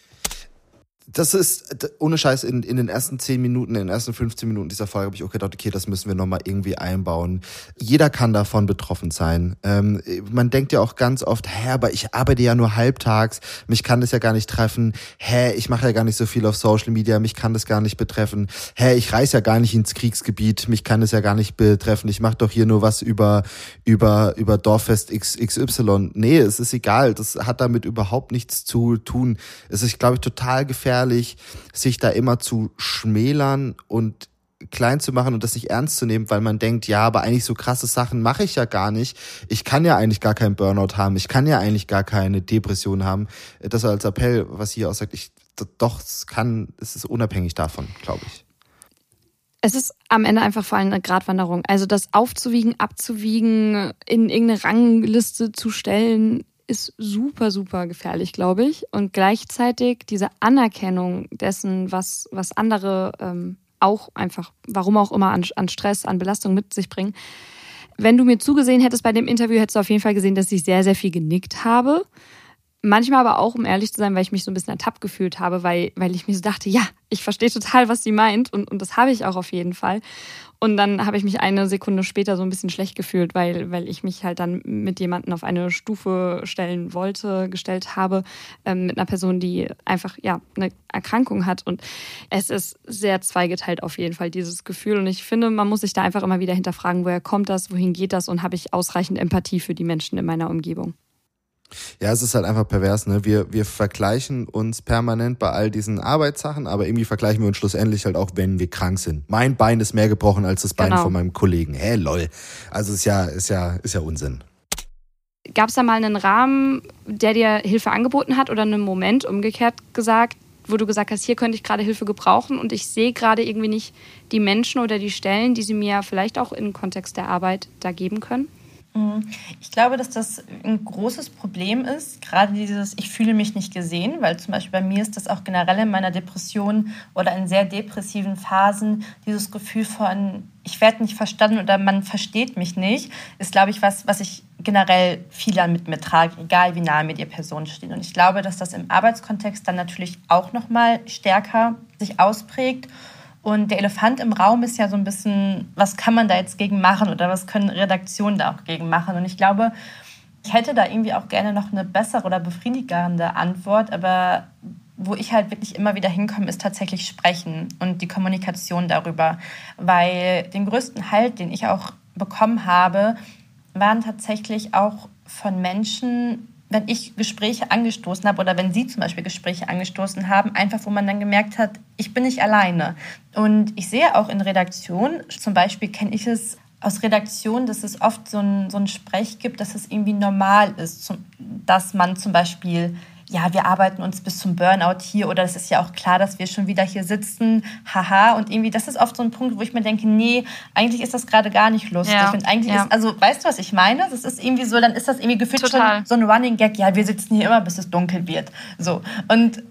Das ist, ohne Scheiß, in, in den ersten 10 Minuten, in den ersten 15 Minuten dieser Folge habe ich auch gedacht, okay, das müssen wir nochmal irgendwie einbauen. Jeder kann davon betroffen sein. Ähm, man denkt ja auch ganz oft, hä, aber ich arbeite ja nur halbtags, mich kann das ja gar nicht treffen. Hä, ich mache ja gar nicht so viel auf Social Media, mich kann das gar nicht betreffen. Hä, ich reise ja gar nicht ins Kriegsgebiet, mich kann das ja gar nicht betreffen. Ich mache doch hier nur was über, über, über Dorffest XY. Nee, es ist egal, das hat damit überhaupt nichts zu tun. Es ist, glaube ich, total gefährlich gefährlich, sich da immer zu schmälern und klein zu machen und das nicht ernst zu nehmen, weil man denkt, ja, aber eigentlich so krasse Sachen mache ich ja gar nicht. Ich kann ja eigentlich gar keinen Burnout haben. Ich kann ja eigentlich gar keine Depression haben. Das als Appell, was hier auch sagt, ich, doch, es kann, es ist unabhängig davon, glaube ich. Es ist am Ende einfach vor allem eine Gratwanderung. Also das aufzuwiegen, abzuwiegen, in irgendeine Rangliste zu stellen, ist super, super gefährlich, glaube ich. Und gleichzeitig diese Anerkennung dessen, was, was andere ähm, auch einfach, warum auch immer, an, an Stress, an Belastung mit sich bringen. Wenn du mir zugesehen hättest bei dem Interview, hättest du auf jeden Fall gesehen, dass ich sehr, sehr viel genickt habe. Manchmal aber auch, um ehrlich zu sein, weil ich mich so ein bisschen ertappt gefühlt habe, weil, weil ich mir so dachte, ja, ich verstehe total, was sie meint und, und das habe ich auch auf jeden Fall. Und dann habe ich mich eine Sekunde später so ein bisschen schlecht gefühlt, weil, weil ich mich halt dann mit jemandem auf eine Stufe stellen wollte, gestellt habe, ähm, mit einer Person, die einfach ja eine Erkrankung hat. Und es ist sehr zweigeteilt auf jeden Fall, dieses Gefühl. Und ich finde, man muss sich da einfach immer wieder hinterfragen, woher kommt das, wohin geht das und habe ich ausreichend Empathie für die Menschen in meiner Umgebung. Ja, es ist halt einfach pervers, ne? Wir, wir vergleichen uns permanent bei all diesen Arbeitssachen, aber irgendwie vergleichen wir uns schlussendlich halt auch, wenn wir krank sind. Mein Bein ist mehr gebrochen als das Bein genau. von meinem Kollegen. Hä, lol. Also ist ja, ist ja, ist ja Unsinn. Gab es da mal einen Rahmen, der dir Hilfe angeboten hat oder einen Moment umgekehrt gesagt, wo du gesagt hast, hier könnte ich gerade Hilfe gebrauchen und ich sehe gerade irgendwie nicht die Menschen oder die Stellen, die sie mir vielleicht auch im Kontext der Arbeit da geben können? Mhm. Ich glaube, dass das ein großes Problem ist, gerade dieses Ich fühle mich nicht gesehen, weil zum Beispiel bei mir ist das auch generell in meiner Depression oder in sehr depressiven Phasen dieses Gefühl von Ich werde nicht verstanden oder man versteht mich nicht, ist, glaube ich, was, was ich generell viele mit mir trage, egal wie nahe mir die Personen stehen. Und ich glaube, dass das im Arbeitskontext dann natürlich auch noch mal stärker sich ausprägt und der Elefant im Raum ist ja so ein bisschen, was kann man da jetzt gegen machen oder was können Redaktionen da auch gegen machen? Und ich glaube, ich hätte da irgendwie auch gerne noch eine bessere oder befriedigende Antwort, aber wo ich halt wirklich immer wieder hinkomme, ist tatsächlich Sprechen und die Kommunikation darüber. Weil den größten Halt, den ich auch bekommen habe, waren tatsächlich auch von Menschen, wenn ich Gespräche angestoßen habe oder wenn Sie zum Beispiel Gespräche angestoßen haben, einfach wo man dann gemerkt hat, ich bin nicht alleine. Und ich sehe auch in Redaktion, zum Beispiel kenne ich es aus Redaktion, dass es oft so ein, so ein Sprech gibt, dass es irgendwie normal ist, dass man zum Beispiel ja, wir arbeiten uns bis zum Burnout hier oder es ist ja auch klar, dass wir schon wieder hier sitzen, haha. Und irgendwie, das ist oft so ein Punkt, wo ich mir denke, nee, eigentlich ist das gerade gar nicht lustig. Ja, und eigentlich ja. ist, also weißt du, was ich meine? Das ist irgendwie so, dann ist das irgendwie gefühlt Total. schon so ein Running Gag, ja, wir sitzen hier immer, bis es dunkel wird. So. Und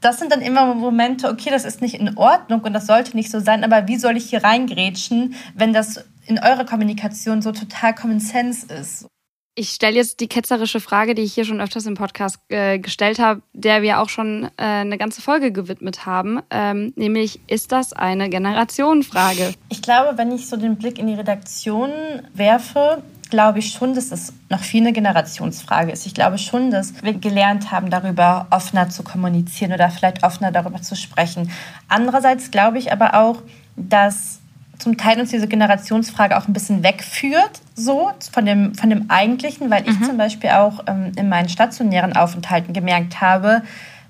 das sind dann immer Momente, okay, das ist nicht in Ordnung und das sollte nicht so sein, aber wie soll ich hier reingrätschen, wenn das in eurer Kommunikation so total Common Sense ist? Ich stelle jetzt die ketzerische Frage, die ich hier schon öfters im Podcast äh, gestellt habe, der wir auch schon äh, eine ganze Folge gewidmet haben, ähm, nämlich ist das eine Generationenfrage? Ich glaube, wenn ich so den Blick in die Redaktion werfe, glaube ich schon, dass es noch viel eine Generationsfrage ist. Ich glaube schon, dass wir gelernt haben, darüber offener zu kommunizieren oder vielleicht offener darüber zu sprechen. Andererseits glaube ich aber auch, dass zum Teil uns diese Generationsfrage auch ein bisschen wegführt, so von dem, von dem Eigentlichen, weil ich mhm. zum Beispiel auch ähm, in meinen stationären Aufenthalten gemerkt habe,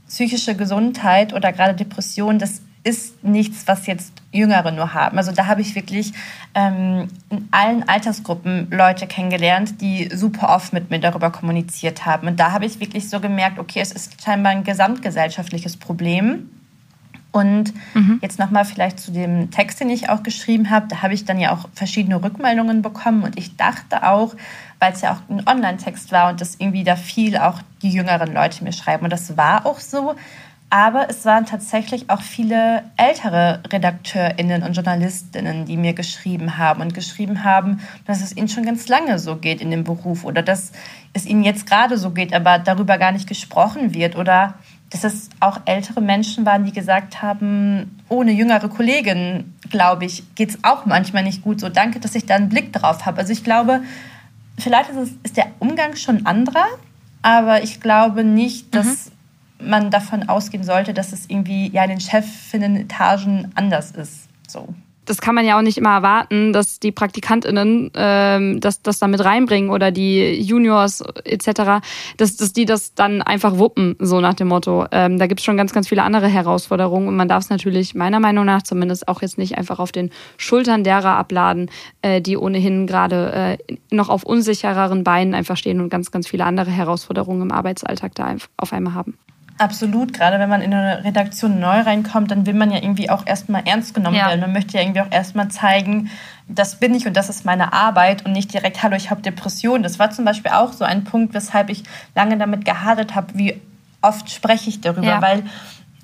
psychische Gesundheit oder gerade Depression, das ist nichts, was jetzt Jüngere nur haben. Also da habe ich wirklich ähm, in allen Altersgruppen Leute kennengelernt, die super oft mit mir darüber kommuniziert haben. Und da habe ich wirklich so gemerkt, okay, es ist scheinbar ein gesamtgesellschaftliches Problem und mhm. jetzt nochmal vielleicht zu dem Text, den ich auch geschrieben habe. Da habe ich dann ja auch verschiedene Rückmeldungen bekommen und ich dachte auch, weil es ja auch ein Online-Text war und das irgendwie da viel auch die jüngeren Leute mir schreiben. Und das war auch so. Aber es waren tatsächlich auch viele ältere RedakteurInnen und JournalistInnen, die mir geschrieben haben und geschrieben haben, dass es ihnen schon ganz lange so geht in dem Beruf oder dass es ihnen jetzt gerade so geht, aber darüber gar nicht gesprochen wird oder dass es auch ältere Menschen waren, die gesagt haben, ohne jüngere Kollegin, glaube ich, geht es auch manchmal nicht gut. So danke, dass ich da einen Blick drauf habe. Also ich glaube, vielleicht ist, es, ist der Umgang schon anderer, aber ich glaube nicht, dass mhm. man davon ausgehen sollte, dass es irgendwie ja in den Chefinnen-Etagen anders ist. So das kann man ja auch nicht immer erwarten, dass die PraktikantInnen ähm, das, das da mit reinbringen oder die Juniors etc., dass, dass die das dann einfach wuppen, so nach dem Motto. Ähm, da gibt's schon ganz, ganz viele andere Herausforderungen und man darf es natürlich meiner Meinung nach zumindest auch jetzt nicht einfach auf den Schultern derer abladen, äh, die ohnehin gerade äh, noch auf unsichereren Beinen einfach stehen und ganz, ganz viele andere Herausforderungen im Arbeitsalltag da auf einmal haben. Absolut, gerade wenn man in eine Redaktion neu reinkommt, dann will man ja irgendwie auch erstmal ernst genommen ja. werden. Man möchte ja irgendwie auch erstmal zeigen, das bin ich und das ist meine Arbeit und nicht direkt, hallo, ich habe Depressionen. Das war zum Beispiel auch so ein Punkt, weshalb ich lange damit gehadert habe, wie oft spreche ich darüber, ja. weil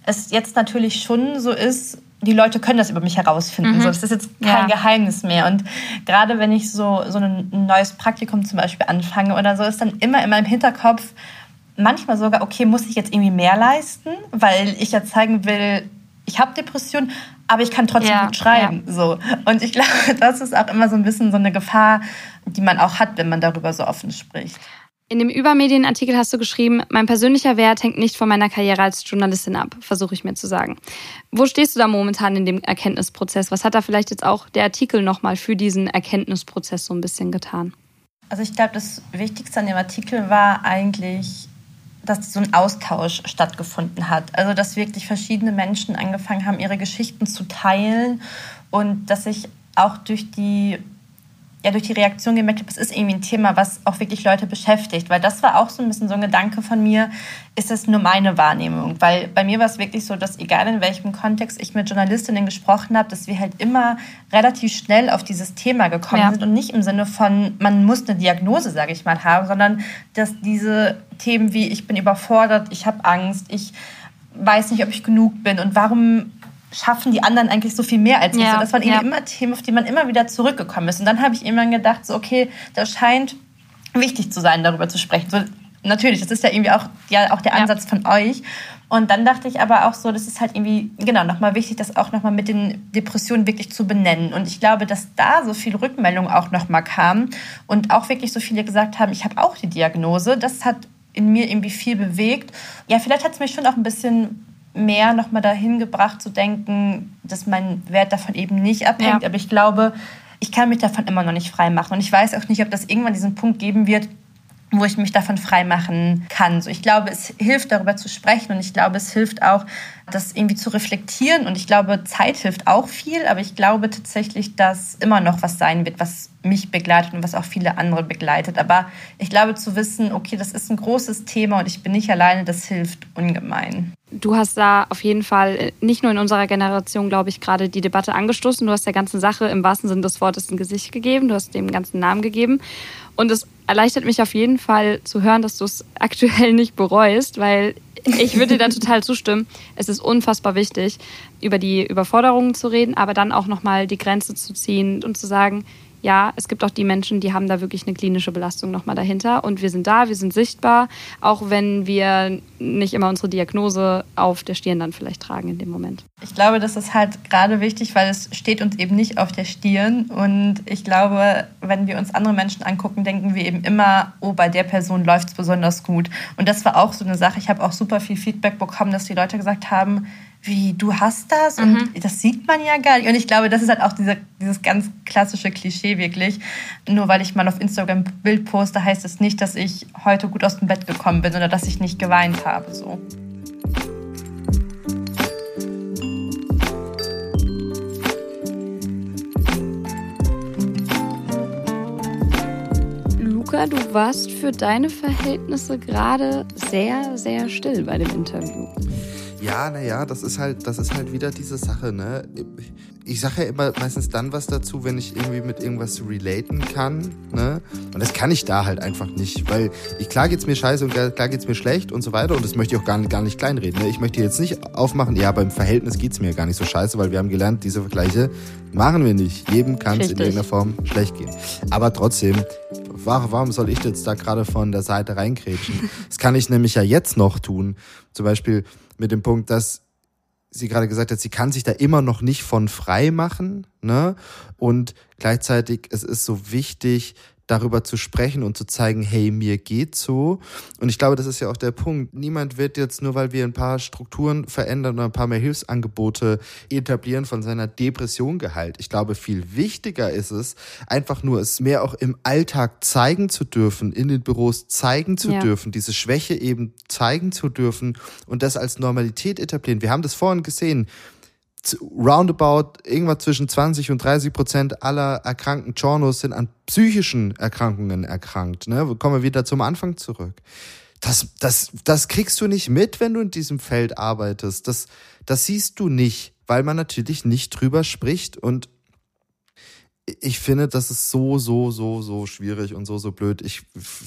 es jetzt natürlich schon so ist, die Leute können das über mich herausfinden. Mhm. So, das ist jetzt kein ja. Geheimnis mehr. Und gerade wenn ich so, so ein neues Praktikum zum Beispiel anfange oder so, ist dann immer in meinem Hinterkopf, manchmal sogar, okay, muss ich jetzt irgendwie mehr leisten, weil ich ja zeigen will, ich habe Depressionen, aber ich kann trotzdem ja, gut schreiben. Ja. So. Und ich *laughs* glaube, das ist auch immer so ein bisschen so eine Gefahr, die man auch hat, wenn man darüber so offen spricht. In dem Übermedienartikel hast du geschrieben, mein persönlicher Wert hängt nicht von meiner Karriere als Journalistin ab, versuche ich mir zu sagen. Wo stehst du da momentan in dem Erkenntnisprozess? Was hat da vielleicht jetzt auch der Artikel nochmal für diesen Erkenntnisprozess so ein bisschen getan? Also ich glaube, das Wichtigste an dem Artikel war eigentlich, dass so ein Austausch stattgefunden hat. Also dass wirklich verschiedene Menschen angefangen haben, ihre Geschichten zu teilen und dass sich auch durch die ja durch die Reaktion gemerkt habe, es ist irgendwie ein Thema, was auch wirklich Leute beschäftigt. Weil das war auch so ein bisschen so ein Gedanke von mir, ist das nur meine Wahrnehmung? Weil bei mir war es wirklich so, dass egal in welchem Kontext ich mit Journalistinnen gesprochen habe, dass wir halt immer relativ schnell auf dieses Thema gekommen ja. sind und nicht im Sinne von, man muss eine Diagnose, sage ich mal, haben, sondern dass diese Themen wie ich bin überfordert, ich habe Angst, ich weiß nicht, ob ich genug bin und warum schaffen die anderen eigentlich so viel mehr als ich. Ja, so, das waren ja. immer Themen, auf die man immer wieder zurückgekommen ist. Und dann habe ich irgendwann gedacht, so, okay, das scheint wichtig zu sein, darüber zu sprechen. So, natürlich, das ist ja irgendwie auch, ja, auch der Ansatz ja. von euch. Und dann dachte ich aber auch so, das ist halt irgendwie, genau, nochmal wichtig, das auch nochmal mit den Depressionen wirklich zu benennen. Und ich glaube, dass da so viel Rückmeldung auch nochmal kam und auch wirklich so viele gesagt haben, ich habe auch die Diagnose. Das hat in mir irgendwie viel bewegt. Ja, vielleicht hat es mich schon auch ein bisschen mehr nochmal dahin gebracht zu denken, dass mein Wert davon eben nicht abhängt. Ja. Aber ich glaube, ich kann mich davon immer noch nicht frei machen. Und ich weiß auch nicht, ob das irgendwann diesen Punkt geben wird, wo ich mich davon freimachen kann. So, ich glaube, es hilft, darüber zu sprechen und ich glaube, es hilft auch, das irgendwie zu reflektieren und ich glaube, Zeit hilft auch viel, aber ich glaube tatsächlich, dass immer noch was sein wird, was mich begleitet und was auch viele andere begleitet. Aber ich glaube, zu wissen, okay, das ist ein großes Thema und ich bin nicht alleine, das hilft ungemein. Du hast da auf jeden Fall äh, nicht nur in unserer Generation, glaube ich, gerade die Debatte angestoßen. Du hast der ganzen Sache im wahrsten Sinne des Wortes ein Gesicht gegeben. Du hast dem ganzen Namen gegeben. Und es erleichtert mich auf jeden Fall zu hören, dass du es aktuell nicht bereust, weil ich würde dir da total zustimmen. Es ist unfassbar wichtig, über die Überforderungen zu reden, aber dann auch nochmal die Grenze zu ziehen und zu sagen, ja, es gibt auch die Menschen, die haben da wirklich eine klinische Belastung nochmal dahinter. Und wir sind da, wir sind sichtbar, auch wenn wir nicht immer unsere Diagnose auf der Stirn dann vielleicht tragen in dem Moment. Ich glaube, das ist halt gerade wichtig, weil es steht uns eben nicht auf der Stirn. Und ich glaube, wenn wir uns andere Menschen angucken, denken wir eben immer, oh, bei der Person läuft es besonders gut. Und das war auch so eine Sache. Ich habe auch super viel Feedback bekommen, dass die Leute gesagt haben, wie, du hast das und mhm. das sieht man ja gar nicht. Und ich glaube, das ist halt auch diese, dieses ganz klassische Klischee wirklich. Nur weil ich mal auf Instagram ein Bild poste, heißt es das nicht, dass ich heute gut aus dem Bett gekommen bin oder dass ich nicht geweint habe. So. Luca, du warst für deine Verhältnisse gerade sehr, sehr still bei dem Interview. Ja, naja, das ist halt, das ist halt wieder diese Sache, ne? Ich sage ja immer meistens dann was dazu, wenn ich irgendwie mit irgendwas relaten kann, ne? Und das kann ich da halt einfach nicht, weil ich, klar geht's mir scheiße und klar geht's mir schlecht und so weiter und das möchte ich auch gar nicht, gar nicht kleinreden, ne? Ich möchte jetzt nicht aufmachen, ja, beim Verhältnis geht's mir gar nicht so scheiße, weil wir haben gelernt, diese Vergleiche machen wir nicht. Jedem kann es in irgendeiner Form schlecht gehen. Aber trotzdem, warum soll ich jetzt da gerade von der Seite reinkrätschen? Das kann ich nämlich ja jetzt noch tun. Zum Beispiel mit dem Punkt, dass sie gerade gesagt hat, sie kann sich da immer noch nicht von frei machen, ne? Und gleichzeitig es ist so wichtig, darüber zu sprechen und zu zeigen, hey, mir geht's so. Und ich glaube, das ist ja auch der Punkt. Niemand wird jetzt nur, weil wir ein paar Strukturen verändern oder ein paar mehr Hilfsangebote etablieren, von seiner Depression geheilt. Ich glaube, viel wichtiger ist es, einfach nur es mehr auch im Alltag zeigen zu dürfen, in den Büros zeigen zu ja. dürfen, diese Schwäche eben zeigen zu dürfen und das als Normalität etablieren. Wir haben das vorhin gesehen roundabout irgendwas zwischen 20 und 30 Prozent aller erkrankten Journos sind an psychischen Erkrankungen erkrankt. Ne? Kommen wir wieder zum Anfang zurück. Das, das, das kriegst du nicht mit, wenn du in diesem Feld arbeitest. Das, das siehst du nicht, weil man natürlich nicht drüber spricht. Und ich finde, das ist so, so, so, so schwierig und so, so blöd. Ich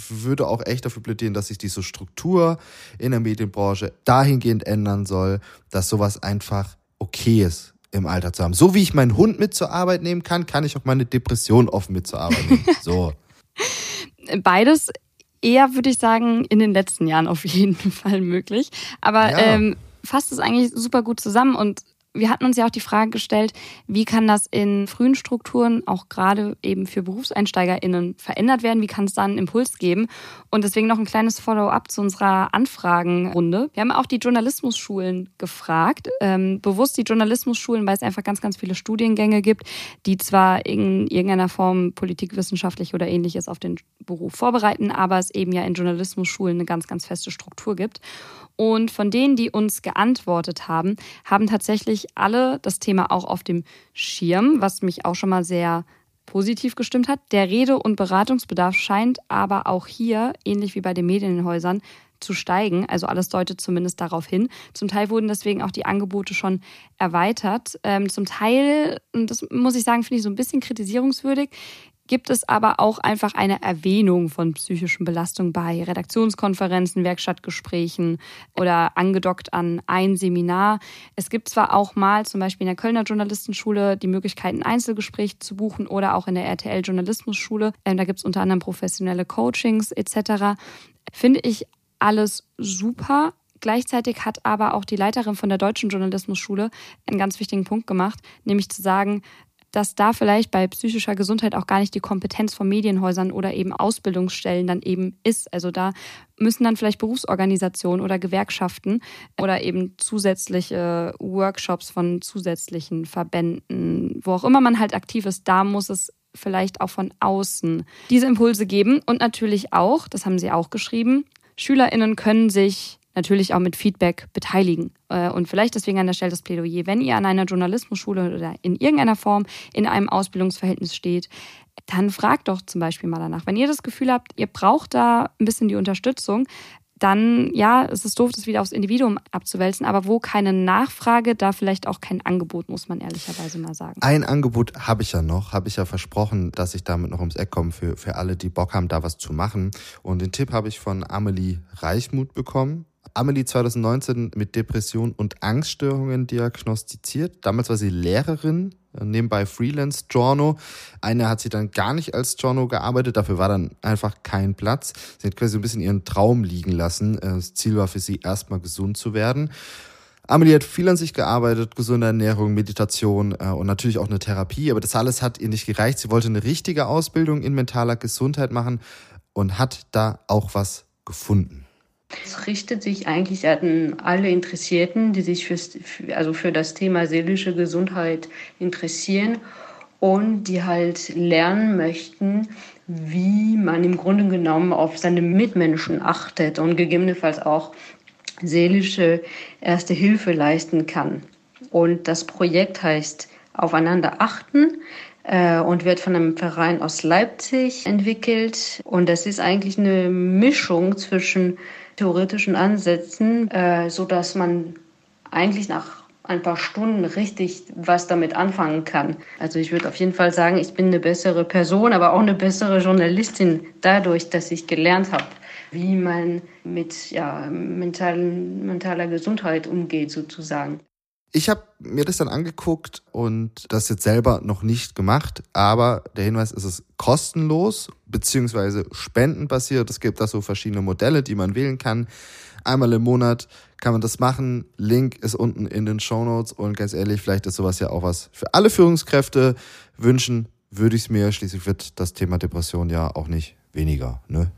würde auch echt dafür plädieren, dass sich diese Struktur in der Medienbranche dahingehend ändern soll, dass sowas einfach okay ist, im Alter zu haben. So wie ich meinen Hund mit zur Arbeit nehmen kann, kann ich auch meine Depression offen mit zur Arbeit nehmen. *laughs* So. Beides eher, würde ich sagen, in den letzten Jahren auf jeden *laughs* Fall möglich. Aber ja. ähm, fasst es eigentlich super gut zusammen und wir hatten uns ja auch die Frage gestellt, wie kann das in frühen Strukturen auch gerade eben für BerufseinsteigerInnen verändert werden? Wie kann es da einen Impuls geben? Und deswegen noch ein kleines Follow-up zu unserer Anfragenrunde. Wir haben auch die Journalismusschulen gefragt, ähm, bewusst die Journalismusschulen, weil es einfach ganz, ganz viele Studiengänge gibt, die zwar in irgendeiner Form politikwissenschaftlich oder ähnliches auf den Beruf vorbereiten, aber es eben ja in Journalismusschulen eine ganz, ganz feste Struktur gibt. Und von denen, die uns geantwortet haben, haben tatsächlich alle das Thema auch auf dem Schirm, was mich auch schon mal sehr positiv gestimmt hat. Der Rede- und Beratungsbedarf scheint aber auch hier, ähnlich wie bei den Medienhäusern, zu steigen. Also alles deutet zumindest darauf hin. Zum Teil wurden deswegen auch die Angebote schon erweitert. Ähm, zum Teil, und das muss ich sagen, finde ich so ein bisschen kritisierungswürdig, gibt es aber auch einfach eine Erwähnung von psychischen Belastungen bei Redaktionskonferenzen, Werkstattgesprächen oder angedockt an ein Seminar. Es gibt zwar auch mal zum Beispiel in der Kölner Journalistenschule die Möglichkeit, ein Einzelgespräch zu buchen oder auch in der RTL Journalismusschule. Ähm, da gibt es unter anderem professionelle Coachings etc. Finde ich alles super. Gleichzeitig hat aber auch die Leiterin von der Deutschen Journalismusschule einen ganz wichtigen Punkt gemacht, nämlich zu sagen, dass da vielleicht bei psychischer Gesundheit auch gar nicht die Kompetenz von Medienhäusern oder eben Ausbildungsstellen dann eben ist. Also da müssen dann vielleicht Berufsorganisationen oder Gewerkschaften oder eben zusätzliche Workshops von zusätzlichen Verbänden, wo auch immer man halt aktiv ist, da muss es vielleicht auch von außen diese Impulse geben. Und natürlich auch, das haben Sie auch geschrieben, SchülerInnen können sich natürlich auch mit Feedback beteiligen. Äh, und vielleicht deswegen an der Stelle das Plädoyer, wenn ihr an einer Journalismusschule oder in irgendeiner Form in einem Ausbildungsverhältnis steht, dann fragt doch zum Beispiel mal danach. Wenn ihr das Gefühl habt, ihr braucht da ein bisschen die Unterstützung, dann ja, es ist doof, das wieder aufs Individuum abzuwälzen, aber wo keine Nachfrage, da vielleicht auch kein Angebot, muss man ehrlicherweise mal sagen. Ein Angebot habe ich ja noch, habe ich ja versprochen, dass ich damit noch ums Eck komme für, für alle, die Bock haben, da was zu machen. Und den Tipp habe ich von Amelie Reichmuth bekommen. Amelie 2019 mit Depression und Angststörungen diagnostiziert. Damals war sie Lehrerin, äh, nebenbei Freelance-Journo. Eine hat sie dann gar nicht als Journo gearbeitet, dafür war dann einfach kein Platz. Sie hat quasi ein bisschen ihren Traum liegen lassen. Äh, das Ziel war für sie erstmal gesund zu werden. Amelie hat viel an sich gearbeitet, gesunde Ernährung, Meditation äh, und natürlich auch eine Therapie, aber das alles hat ihr nicht gereicht. Sie wollte eine richtige Ausbildung in mentaler Gesundheit machen und hat da auch was gefunden. Es richtet sich eigentlich an alle Interessierten, die sich fürs, also für das Thema seelische Gesundheit interessieren und die halt lernen möchten, wie man im Grunde genommen auf seine Mitmenschen achtet und gegebenenfalls auch seelische Erste Hilfe leisten kann. Und das Projekt heißt Aufeinander achten äh, und wird von einem Verein aus Leipzig entwickelt. Und das ist eigentlich eine Mischung zwischen theoretischen Ansätzen, äh, so dass man eigentlich nach ein paar Stunden richtig was damit anfangen kann. Also ich würde auf jeden Fall sagen, ich bin eine bessere Person, aber auch eine bessere Journalistin dadurch, dass ich gelernt habe, wie man mit ja, mentalen, mentaler Gesundheit umgeht sozusagen. Ich habe mir das dann angeguckt und das jetzt selber noch nicht gemacht, aber der Hinweis ist es kostenlos beziehungsweise spendenbasiert. Es gibt da so verschiedene Modelle, die man wählen kann. Einmal im Monat kann man das machen. Link ist unten in den Show Notes und ganz ehrlich, vielleicht ist sowas ja auch was für alle Führungskräfte. Wünschen würde ich es mir. Schließlich wird das Thema Depression ja auch nicht weniger. Ne?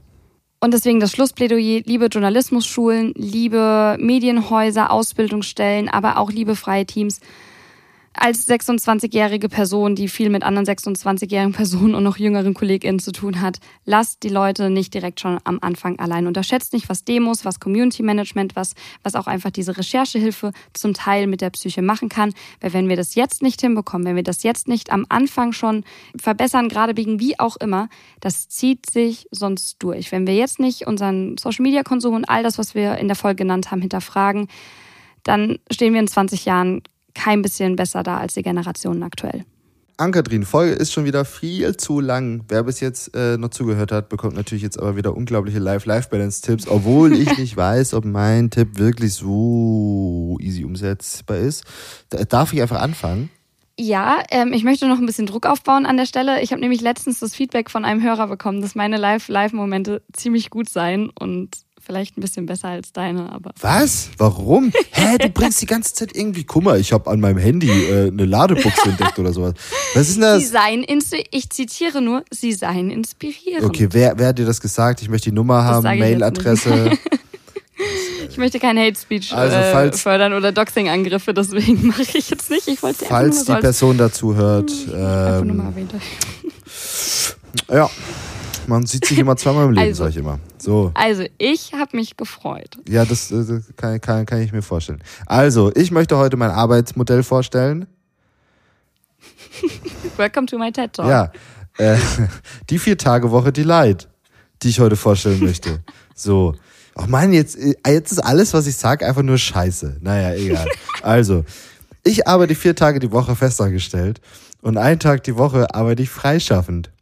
Und deswegen das Schlussplädoyer, liebe Journalismusschulen, liebe Medienhäuser, Ausbildungsstellen, aber auch liebe freie Teams als 26-jährige Person, die viel mit anderen 26-jährigen Personen und noch jüngeren KollegInnen zu tun hat, lasst die Leute nicht direkt schon am Anfang allein. Unterschätzt nicht, was Demos, was Community Management, was, was auch einfach diese Recherchehilfe zum Teil mit der Psyche machen kann. Weil wenn wir das jetzt nicht hinbekommen, wenn wir das jetzt nicht am Anfang schon verbessern, gerade biegen, wie auch immer, das zieht sich sonst durch. Wenn wir jetzt nicht unseren Social Media Konsum und all das, was wir in der Folge genannt haben, hinterfragen, dann stehen wir in 20 Jahren kein bisschen besser da als die Generationen aktuell. Ankatrin, Folge ist schon wieder viel zu lang. Wer bis jetzt äh, noch zugehört hat, bekommt natürlich jetzt aber wieder unglaubliche Life-Life-Balance-Tipps, obwohl ich *laughs* nicht weiß, ob mein Tipp wirklich so easy umsetzbar ist. Darf ich einfach anfangen? Ja, ähm, ich möchte noch ein bisschen Druck aufbauen an der Stelle. Ich habe nämlich letztens das Feedback von einem Hörer bekommen, dass meine Live-Live-Momente ziemlich gut seien und Vielleicht ein bisschen besser als deine, aber. Was? Warum? Hä, du bringst die ganze Zeit irgendwie Kummer. Ich habe an meinem Handy äh, eine Ladebuchse *laughs* entdeckt oder sowas. Was ist denn das? Sie seien, ich zitiere nur, sie seien inspirierend. Okay, wer, wer hat dir das gesagt? Ich möchte die Nummer haben, Mailadresse. *laughs* ich möchte kein Hate Speech also, äh, falls, äh, fördern oder Doxing-Angriffe, deswegen *laughs* mache ich jetzt nicht. Ich wollte Falls die Person dazu hört. Hm, ähm, ja. Man sieht sich immer zweimal im Leben, also, sag ich immer. So. Also, ich habe mich gefreut. Ja, das, das äh, kann, kann, kann ich mir vorstellen. Also, ich möchte heute mein Arbeitsmodell vorstellen. *laughs* Welcome to my TED Talk. Ja, äh, *laughs* die Vier-Tage-Woche Delight, die ich heute vorstellen möchte. So. Ach man, jetzt, äh, jetzt ist alles, was ich sage, einfach nur Scheiße. Naja, egal. *laughs* Also, ich arbeite vier Tage die Woche festangestellt und einen Tag die Woche arbeite ich freischaffend.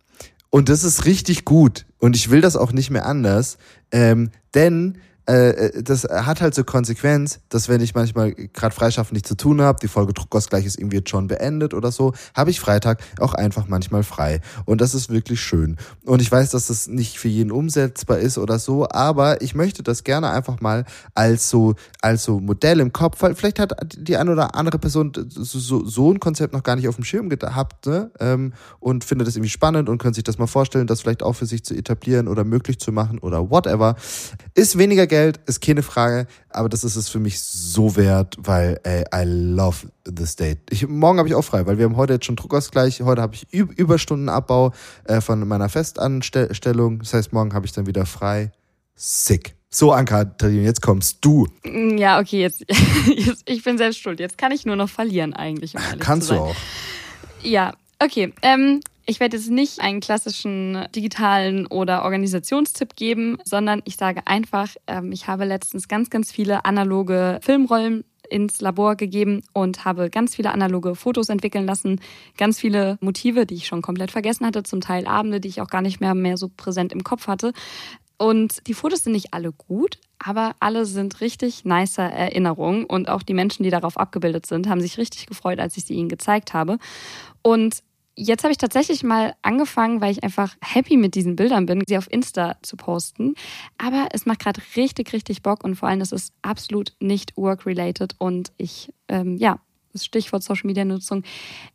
Und das ist richtig gut. Und ich will das auch nicht mehr anders. Ähm, denn äh, äh, das hat halt so Konsequenz, dass wenn ich manchmal gerade freischaffen nichts zu tun habe, die Folge Druckausgleich ist irgendwie jetzt schon beendet oder so, habe ich Freitag auch einfach manchmal frei. Und das ist wirklich schön. Und ich weiß, dass das nicht für jeden umsetzbar ist oder so, aber ich möchte das gerne einfach mal als so, als so Modell im Kopf, weil vielleicht hat die eine oder andere Person so, so, so ein Konzept noch gar nicht auf dem Schirm gehabt ne? Ähm, und findet das irgendwie spannend und könnte sich das mal vorstellen, das vielleicht auch für sich zu etablieren oder möglich zu machen oder whatever. Ist weniger Geld Geld, ist keine Frage, aber das ist es für mich so wert, weil ey, I love this date. Ich, morgen habe ich auch frei, weil wir haben heute jetzt schon Druckausgleich. Heute habe ich Überstundenabbau äh, von meiner Festanstellung. Das heißt, morgen habe ich dann wieder frei. Sick. So, Anka, jetzt kommst du. Ja, okay, jetzt, *laughs* jetzt, ich bin selbst schuld. Jetzt kann ich nur noch verlieren eigentlich. Um Kannst du auch. Ja, okay. Ähm, ich werde jetzt nicht einen klassischen digitalen oder Organisationstipp geben, sondern ich sage einfach, ähm, ich habe letztens ganz, ganz viele analoge Filmrollen ins Labor gegeben und habe ganz viele analoge Fotos entwickeln lassen, ganz viele Motive, die ich schon komplett vergessen hatte, zum Teil Abende, die ich auch gar nicht mehr, mehr so präsent im Kopf hatte. Und die Fotos sind nicht alle gut, aber alle sind richtig nicer Erinnerungen und auch die Menschen, die darauf abgebildet sind, haben sich richtig gefreut, als ich sie ihnen gezeigt habe. Und Jetzt habe ich tatsächlich mal angefangen, weil ich einfach happy mit diesen Bildern bin, sie auf Insta zu posten. Aber es macht gerade richtig, richtig Bock und vor allem ist es absolut nicht work-related und ich, ähm, ja, das Stichwort Social Media Nutzung,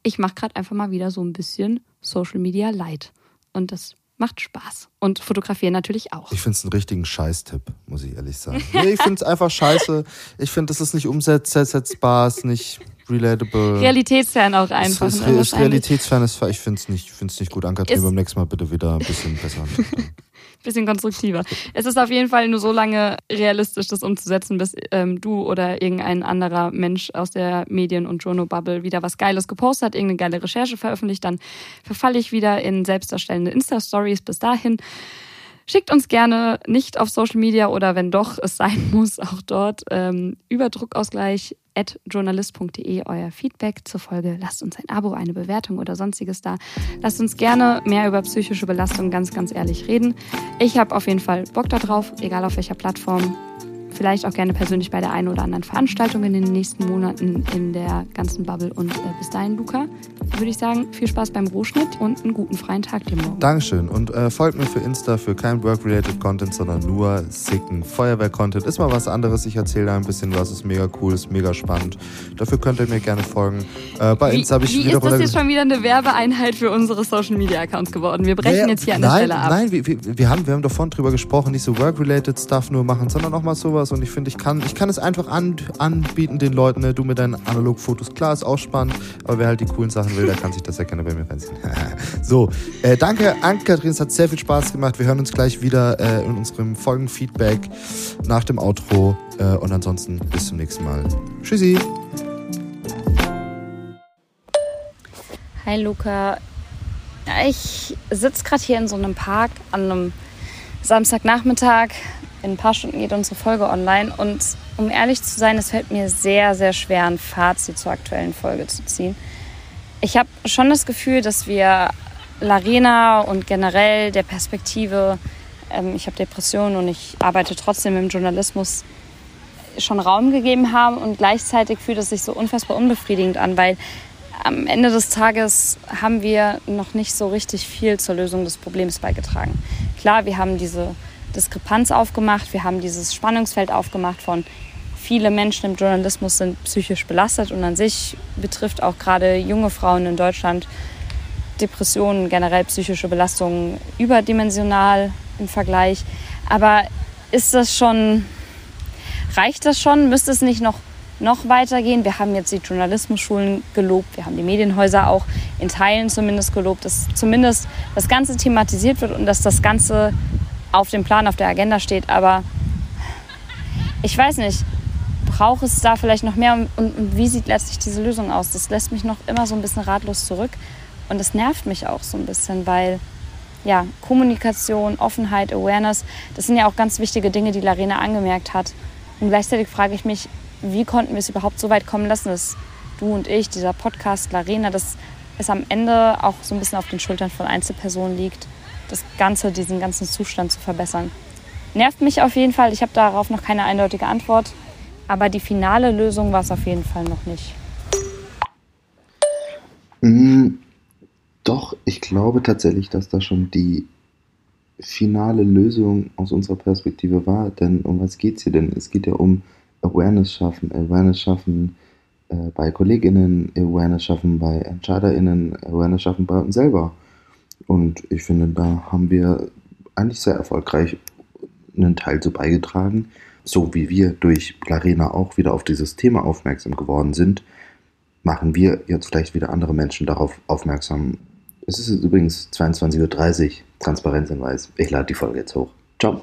ich mache gerade einfach mal wieder so ein bisschen Social Media Light. Und das macht Spaß. Und fotografieren natürlich auch. Ich finde es einen richtigen Scheißtipp, muss ich ehrlich sagen. nee, ich finde es einfach scheiße. Ich finde, das ist nicht umsetzbar, ist nicht relatable. Realitätsfern auch einfach. Es ist, ne, ist realitätsfern, ist, ich finde es nicht, nicht gut. Anka, beim nächsten Mal bitte wieder ein bisschen besser. *laughs* bisschen konstruktiver. Es ist auf jeden Fall nur so lange realistisch, das umzusetzen, bis ähm, du oder irgendein anderer Mensch aus der Medien- und Journal-Bubble wieder was Geiles gepostet hat, irgendeine geile Recherche veröffentlicht, dann verfalle ich wieder in selbstdarstellende Insta-Stories. Bis dahin Schickt uns gerne nicht auf Social Media oder wenn doch es sein *laughs* muss, auch dort ähm, über Druckausgleich journalist.de euer Feedback zur Folge. Lasst uns ein Abo, eine Bewertung oder sonstiges da. Lasst uns gerne mehr über psychische Belastung ganz, ganz ehrlich reden. Ich habe auf jeden Fall Bock darauf, egal auf welcher Plattform. vielleicht auch gerne persönlich bei der einen oder anderen Veranstaltung in den nächsten Monaten in der ganzen Bubble. Und äh, bis dahin, Luca, würde ich sagen, viel Spaß beim Rohschnitt und einen guten freien Tag dir morgen. Dankeschön und äh, folgt mir für Insta für kein Work-related Content, sondern nur sicken Feuerwehr-Content. Ist mal was anderes. Ich erzähle da ein bisschen was, ist mega cool, ist mega spannend. Dafür könnt ihr mir gerne folgen. Äh, bei Insta habe ich wie wieder ist das jetzt schon wieder eine Werbeeinheit für unsere Social-Media-Accounts geworden? Wir brechen Ja, jetzt hier an nein, der Stelle ab. Nein, wir, wir, wir, haben, wir haben davon drüber gesprochen, nicht so work-related Stuff nur machen, sondern auch mal sowas. Und ich finde, ich kann, ich kann es einfach an, anbieten den Leuten. Ne? Du mit deinen Analogfotos, klar, ist auch spannend. Aber wer halt die coolen Sachen will, der kann sich das ja gerne bei mir reinziehen. *laughs* so, äh, danke, Anke-Kathrin. Es hat sehr viel Spaß gemacht. Wir hören uns gleich wieder äh, in unserem Folgenfeedback nach dem Outro. Äh, und ansonsten bis zum nächsten Mal. Tschüssi. Hi Luca. Ich sitze gerade hier in so einem Park an einem Samstagnachmittag. In ein paar Stunden geht unsere Folge online. Und um ehrlich zu sein, es fällt mir sehr, sehr schwer, ein Fazit zur aktuellen Folge zu ziehen. Ich habe schon das Gefühl, dass wir Larena und generell der Perspektive, ähm, ich habe Depressionen und ich arbeite trotzdem im Journalismus, schon Raum gegeben haben und gleichzeitig fühlt es sich so unfassbar unbefriedigend an, weil am Ende des Tages haben wir noch nicht so richtig viel zur Lösung des Problems beigetragen. Klar, wir haben diese Diskrepanz aufgemacht, wir haben dieses Spannungsfeld aufgemacht von viele Menschen im Journalismus sind psychisch belastet und an sich betrifft auch gerade junge Frauen in Deutschland Depressionen, generell psychische Belastungen überdimensional im Vergleich. Aber ist das schon, reicht das schon? Müsste es nicht noch, noch weitergehen? Wir haben jetzt die Journalismusschulen gelobt, wir haben die Medienhäuser auch in Teilen zumindest gelobt, dass zumindest das Ganze thematisiert wird und dass das Ganze auf dem Plan, auf der Agenda steht. Aber ich weiß nicht, braucht es da vielleicht noch mehr und, und, wie sieht letztlich diese Lösung aus? Das lässt mich noch immer so ein bisschen ratlos zurück und das nervt mich auch so ein bisschen, weil ja, Kommunikation, Offenheit, Awareness, das sind ja auch ganz wichtige Dinge, die Larena angemerkt hat. Und gleichzeitig frage ich mich, wie konnten wir es überhaupt so weit kommen lassen, dass du und ich, dieser Podcast Larena, dass es am Ende auch so ein bisschen auf den Schultern von Einzelpersonen liegt, das Ganze, diesen ganzen Zustand zu verbessern. Nervt mich auf jeden Fall. Ich habe darauf noch keine eindeutige Antwort. Aber die finale Lösung war es auf jeden Fall noch nicht. Mm, Doch, ich glaube tatsächlich, dass da schon die finale Lösung aus unserer Perspektive war. Denn um was geht es hier denn? Es geht ja um Awareness schaffen. Awareness schaffen äh, bei KollegInnen, Awareness schaffen bei EntscheiderInnen, Awareness schaffen bei uns selber. Und ich finde, da haben wir eigentlich sehr erfolgreich einen Teil zu beigetragen. So wie wir durch Larena auch wieder auf dieses Thema aufmerksam geworden sind, machen wir jetzt vielleicht wieder andere Menschen darauf aufmerksam. Es ist übrigens 22.30 Uhr, Transparenzhinweis. Ich lade die Folge jetzt hoch. Ciao.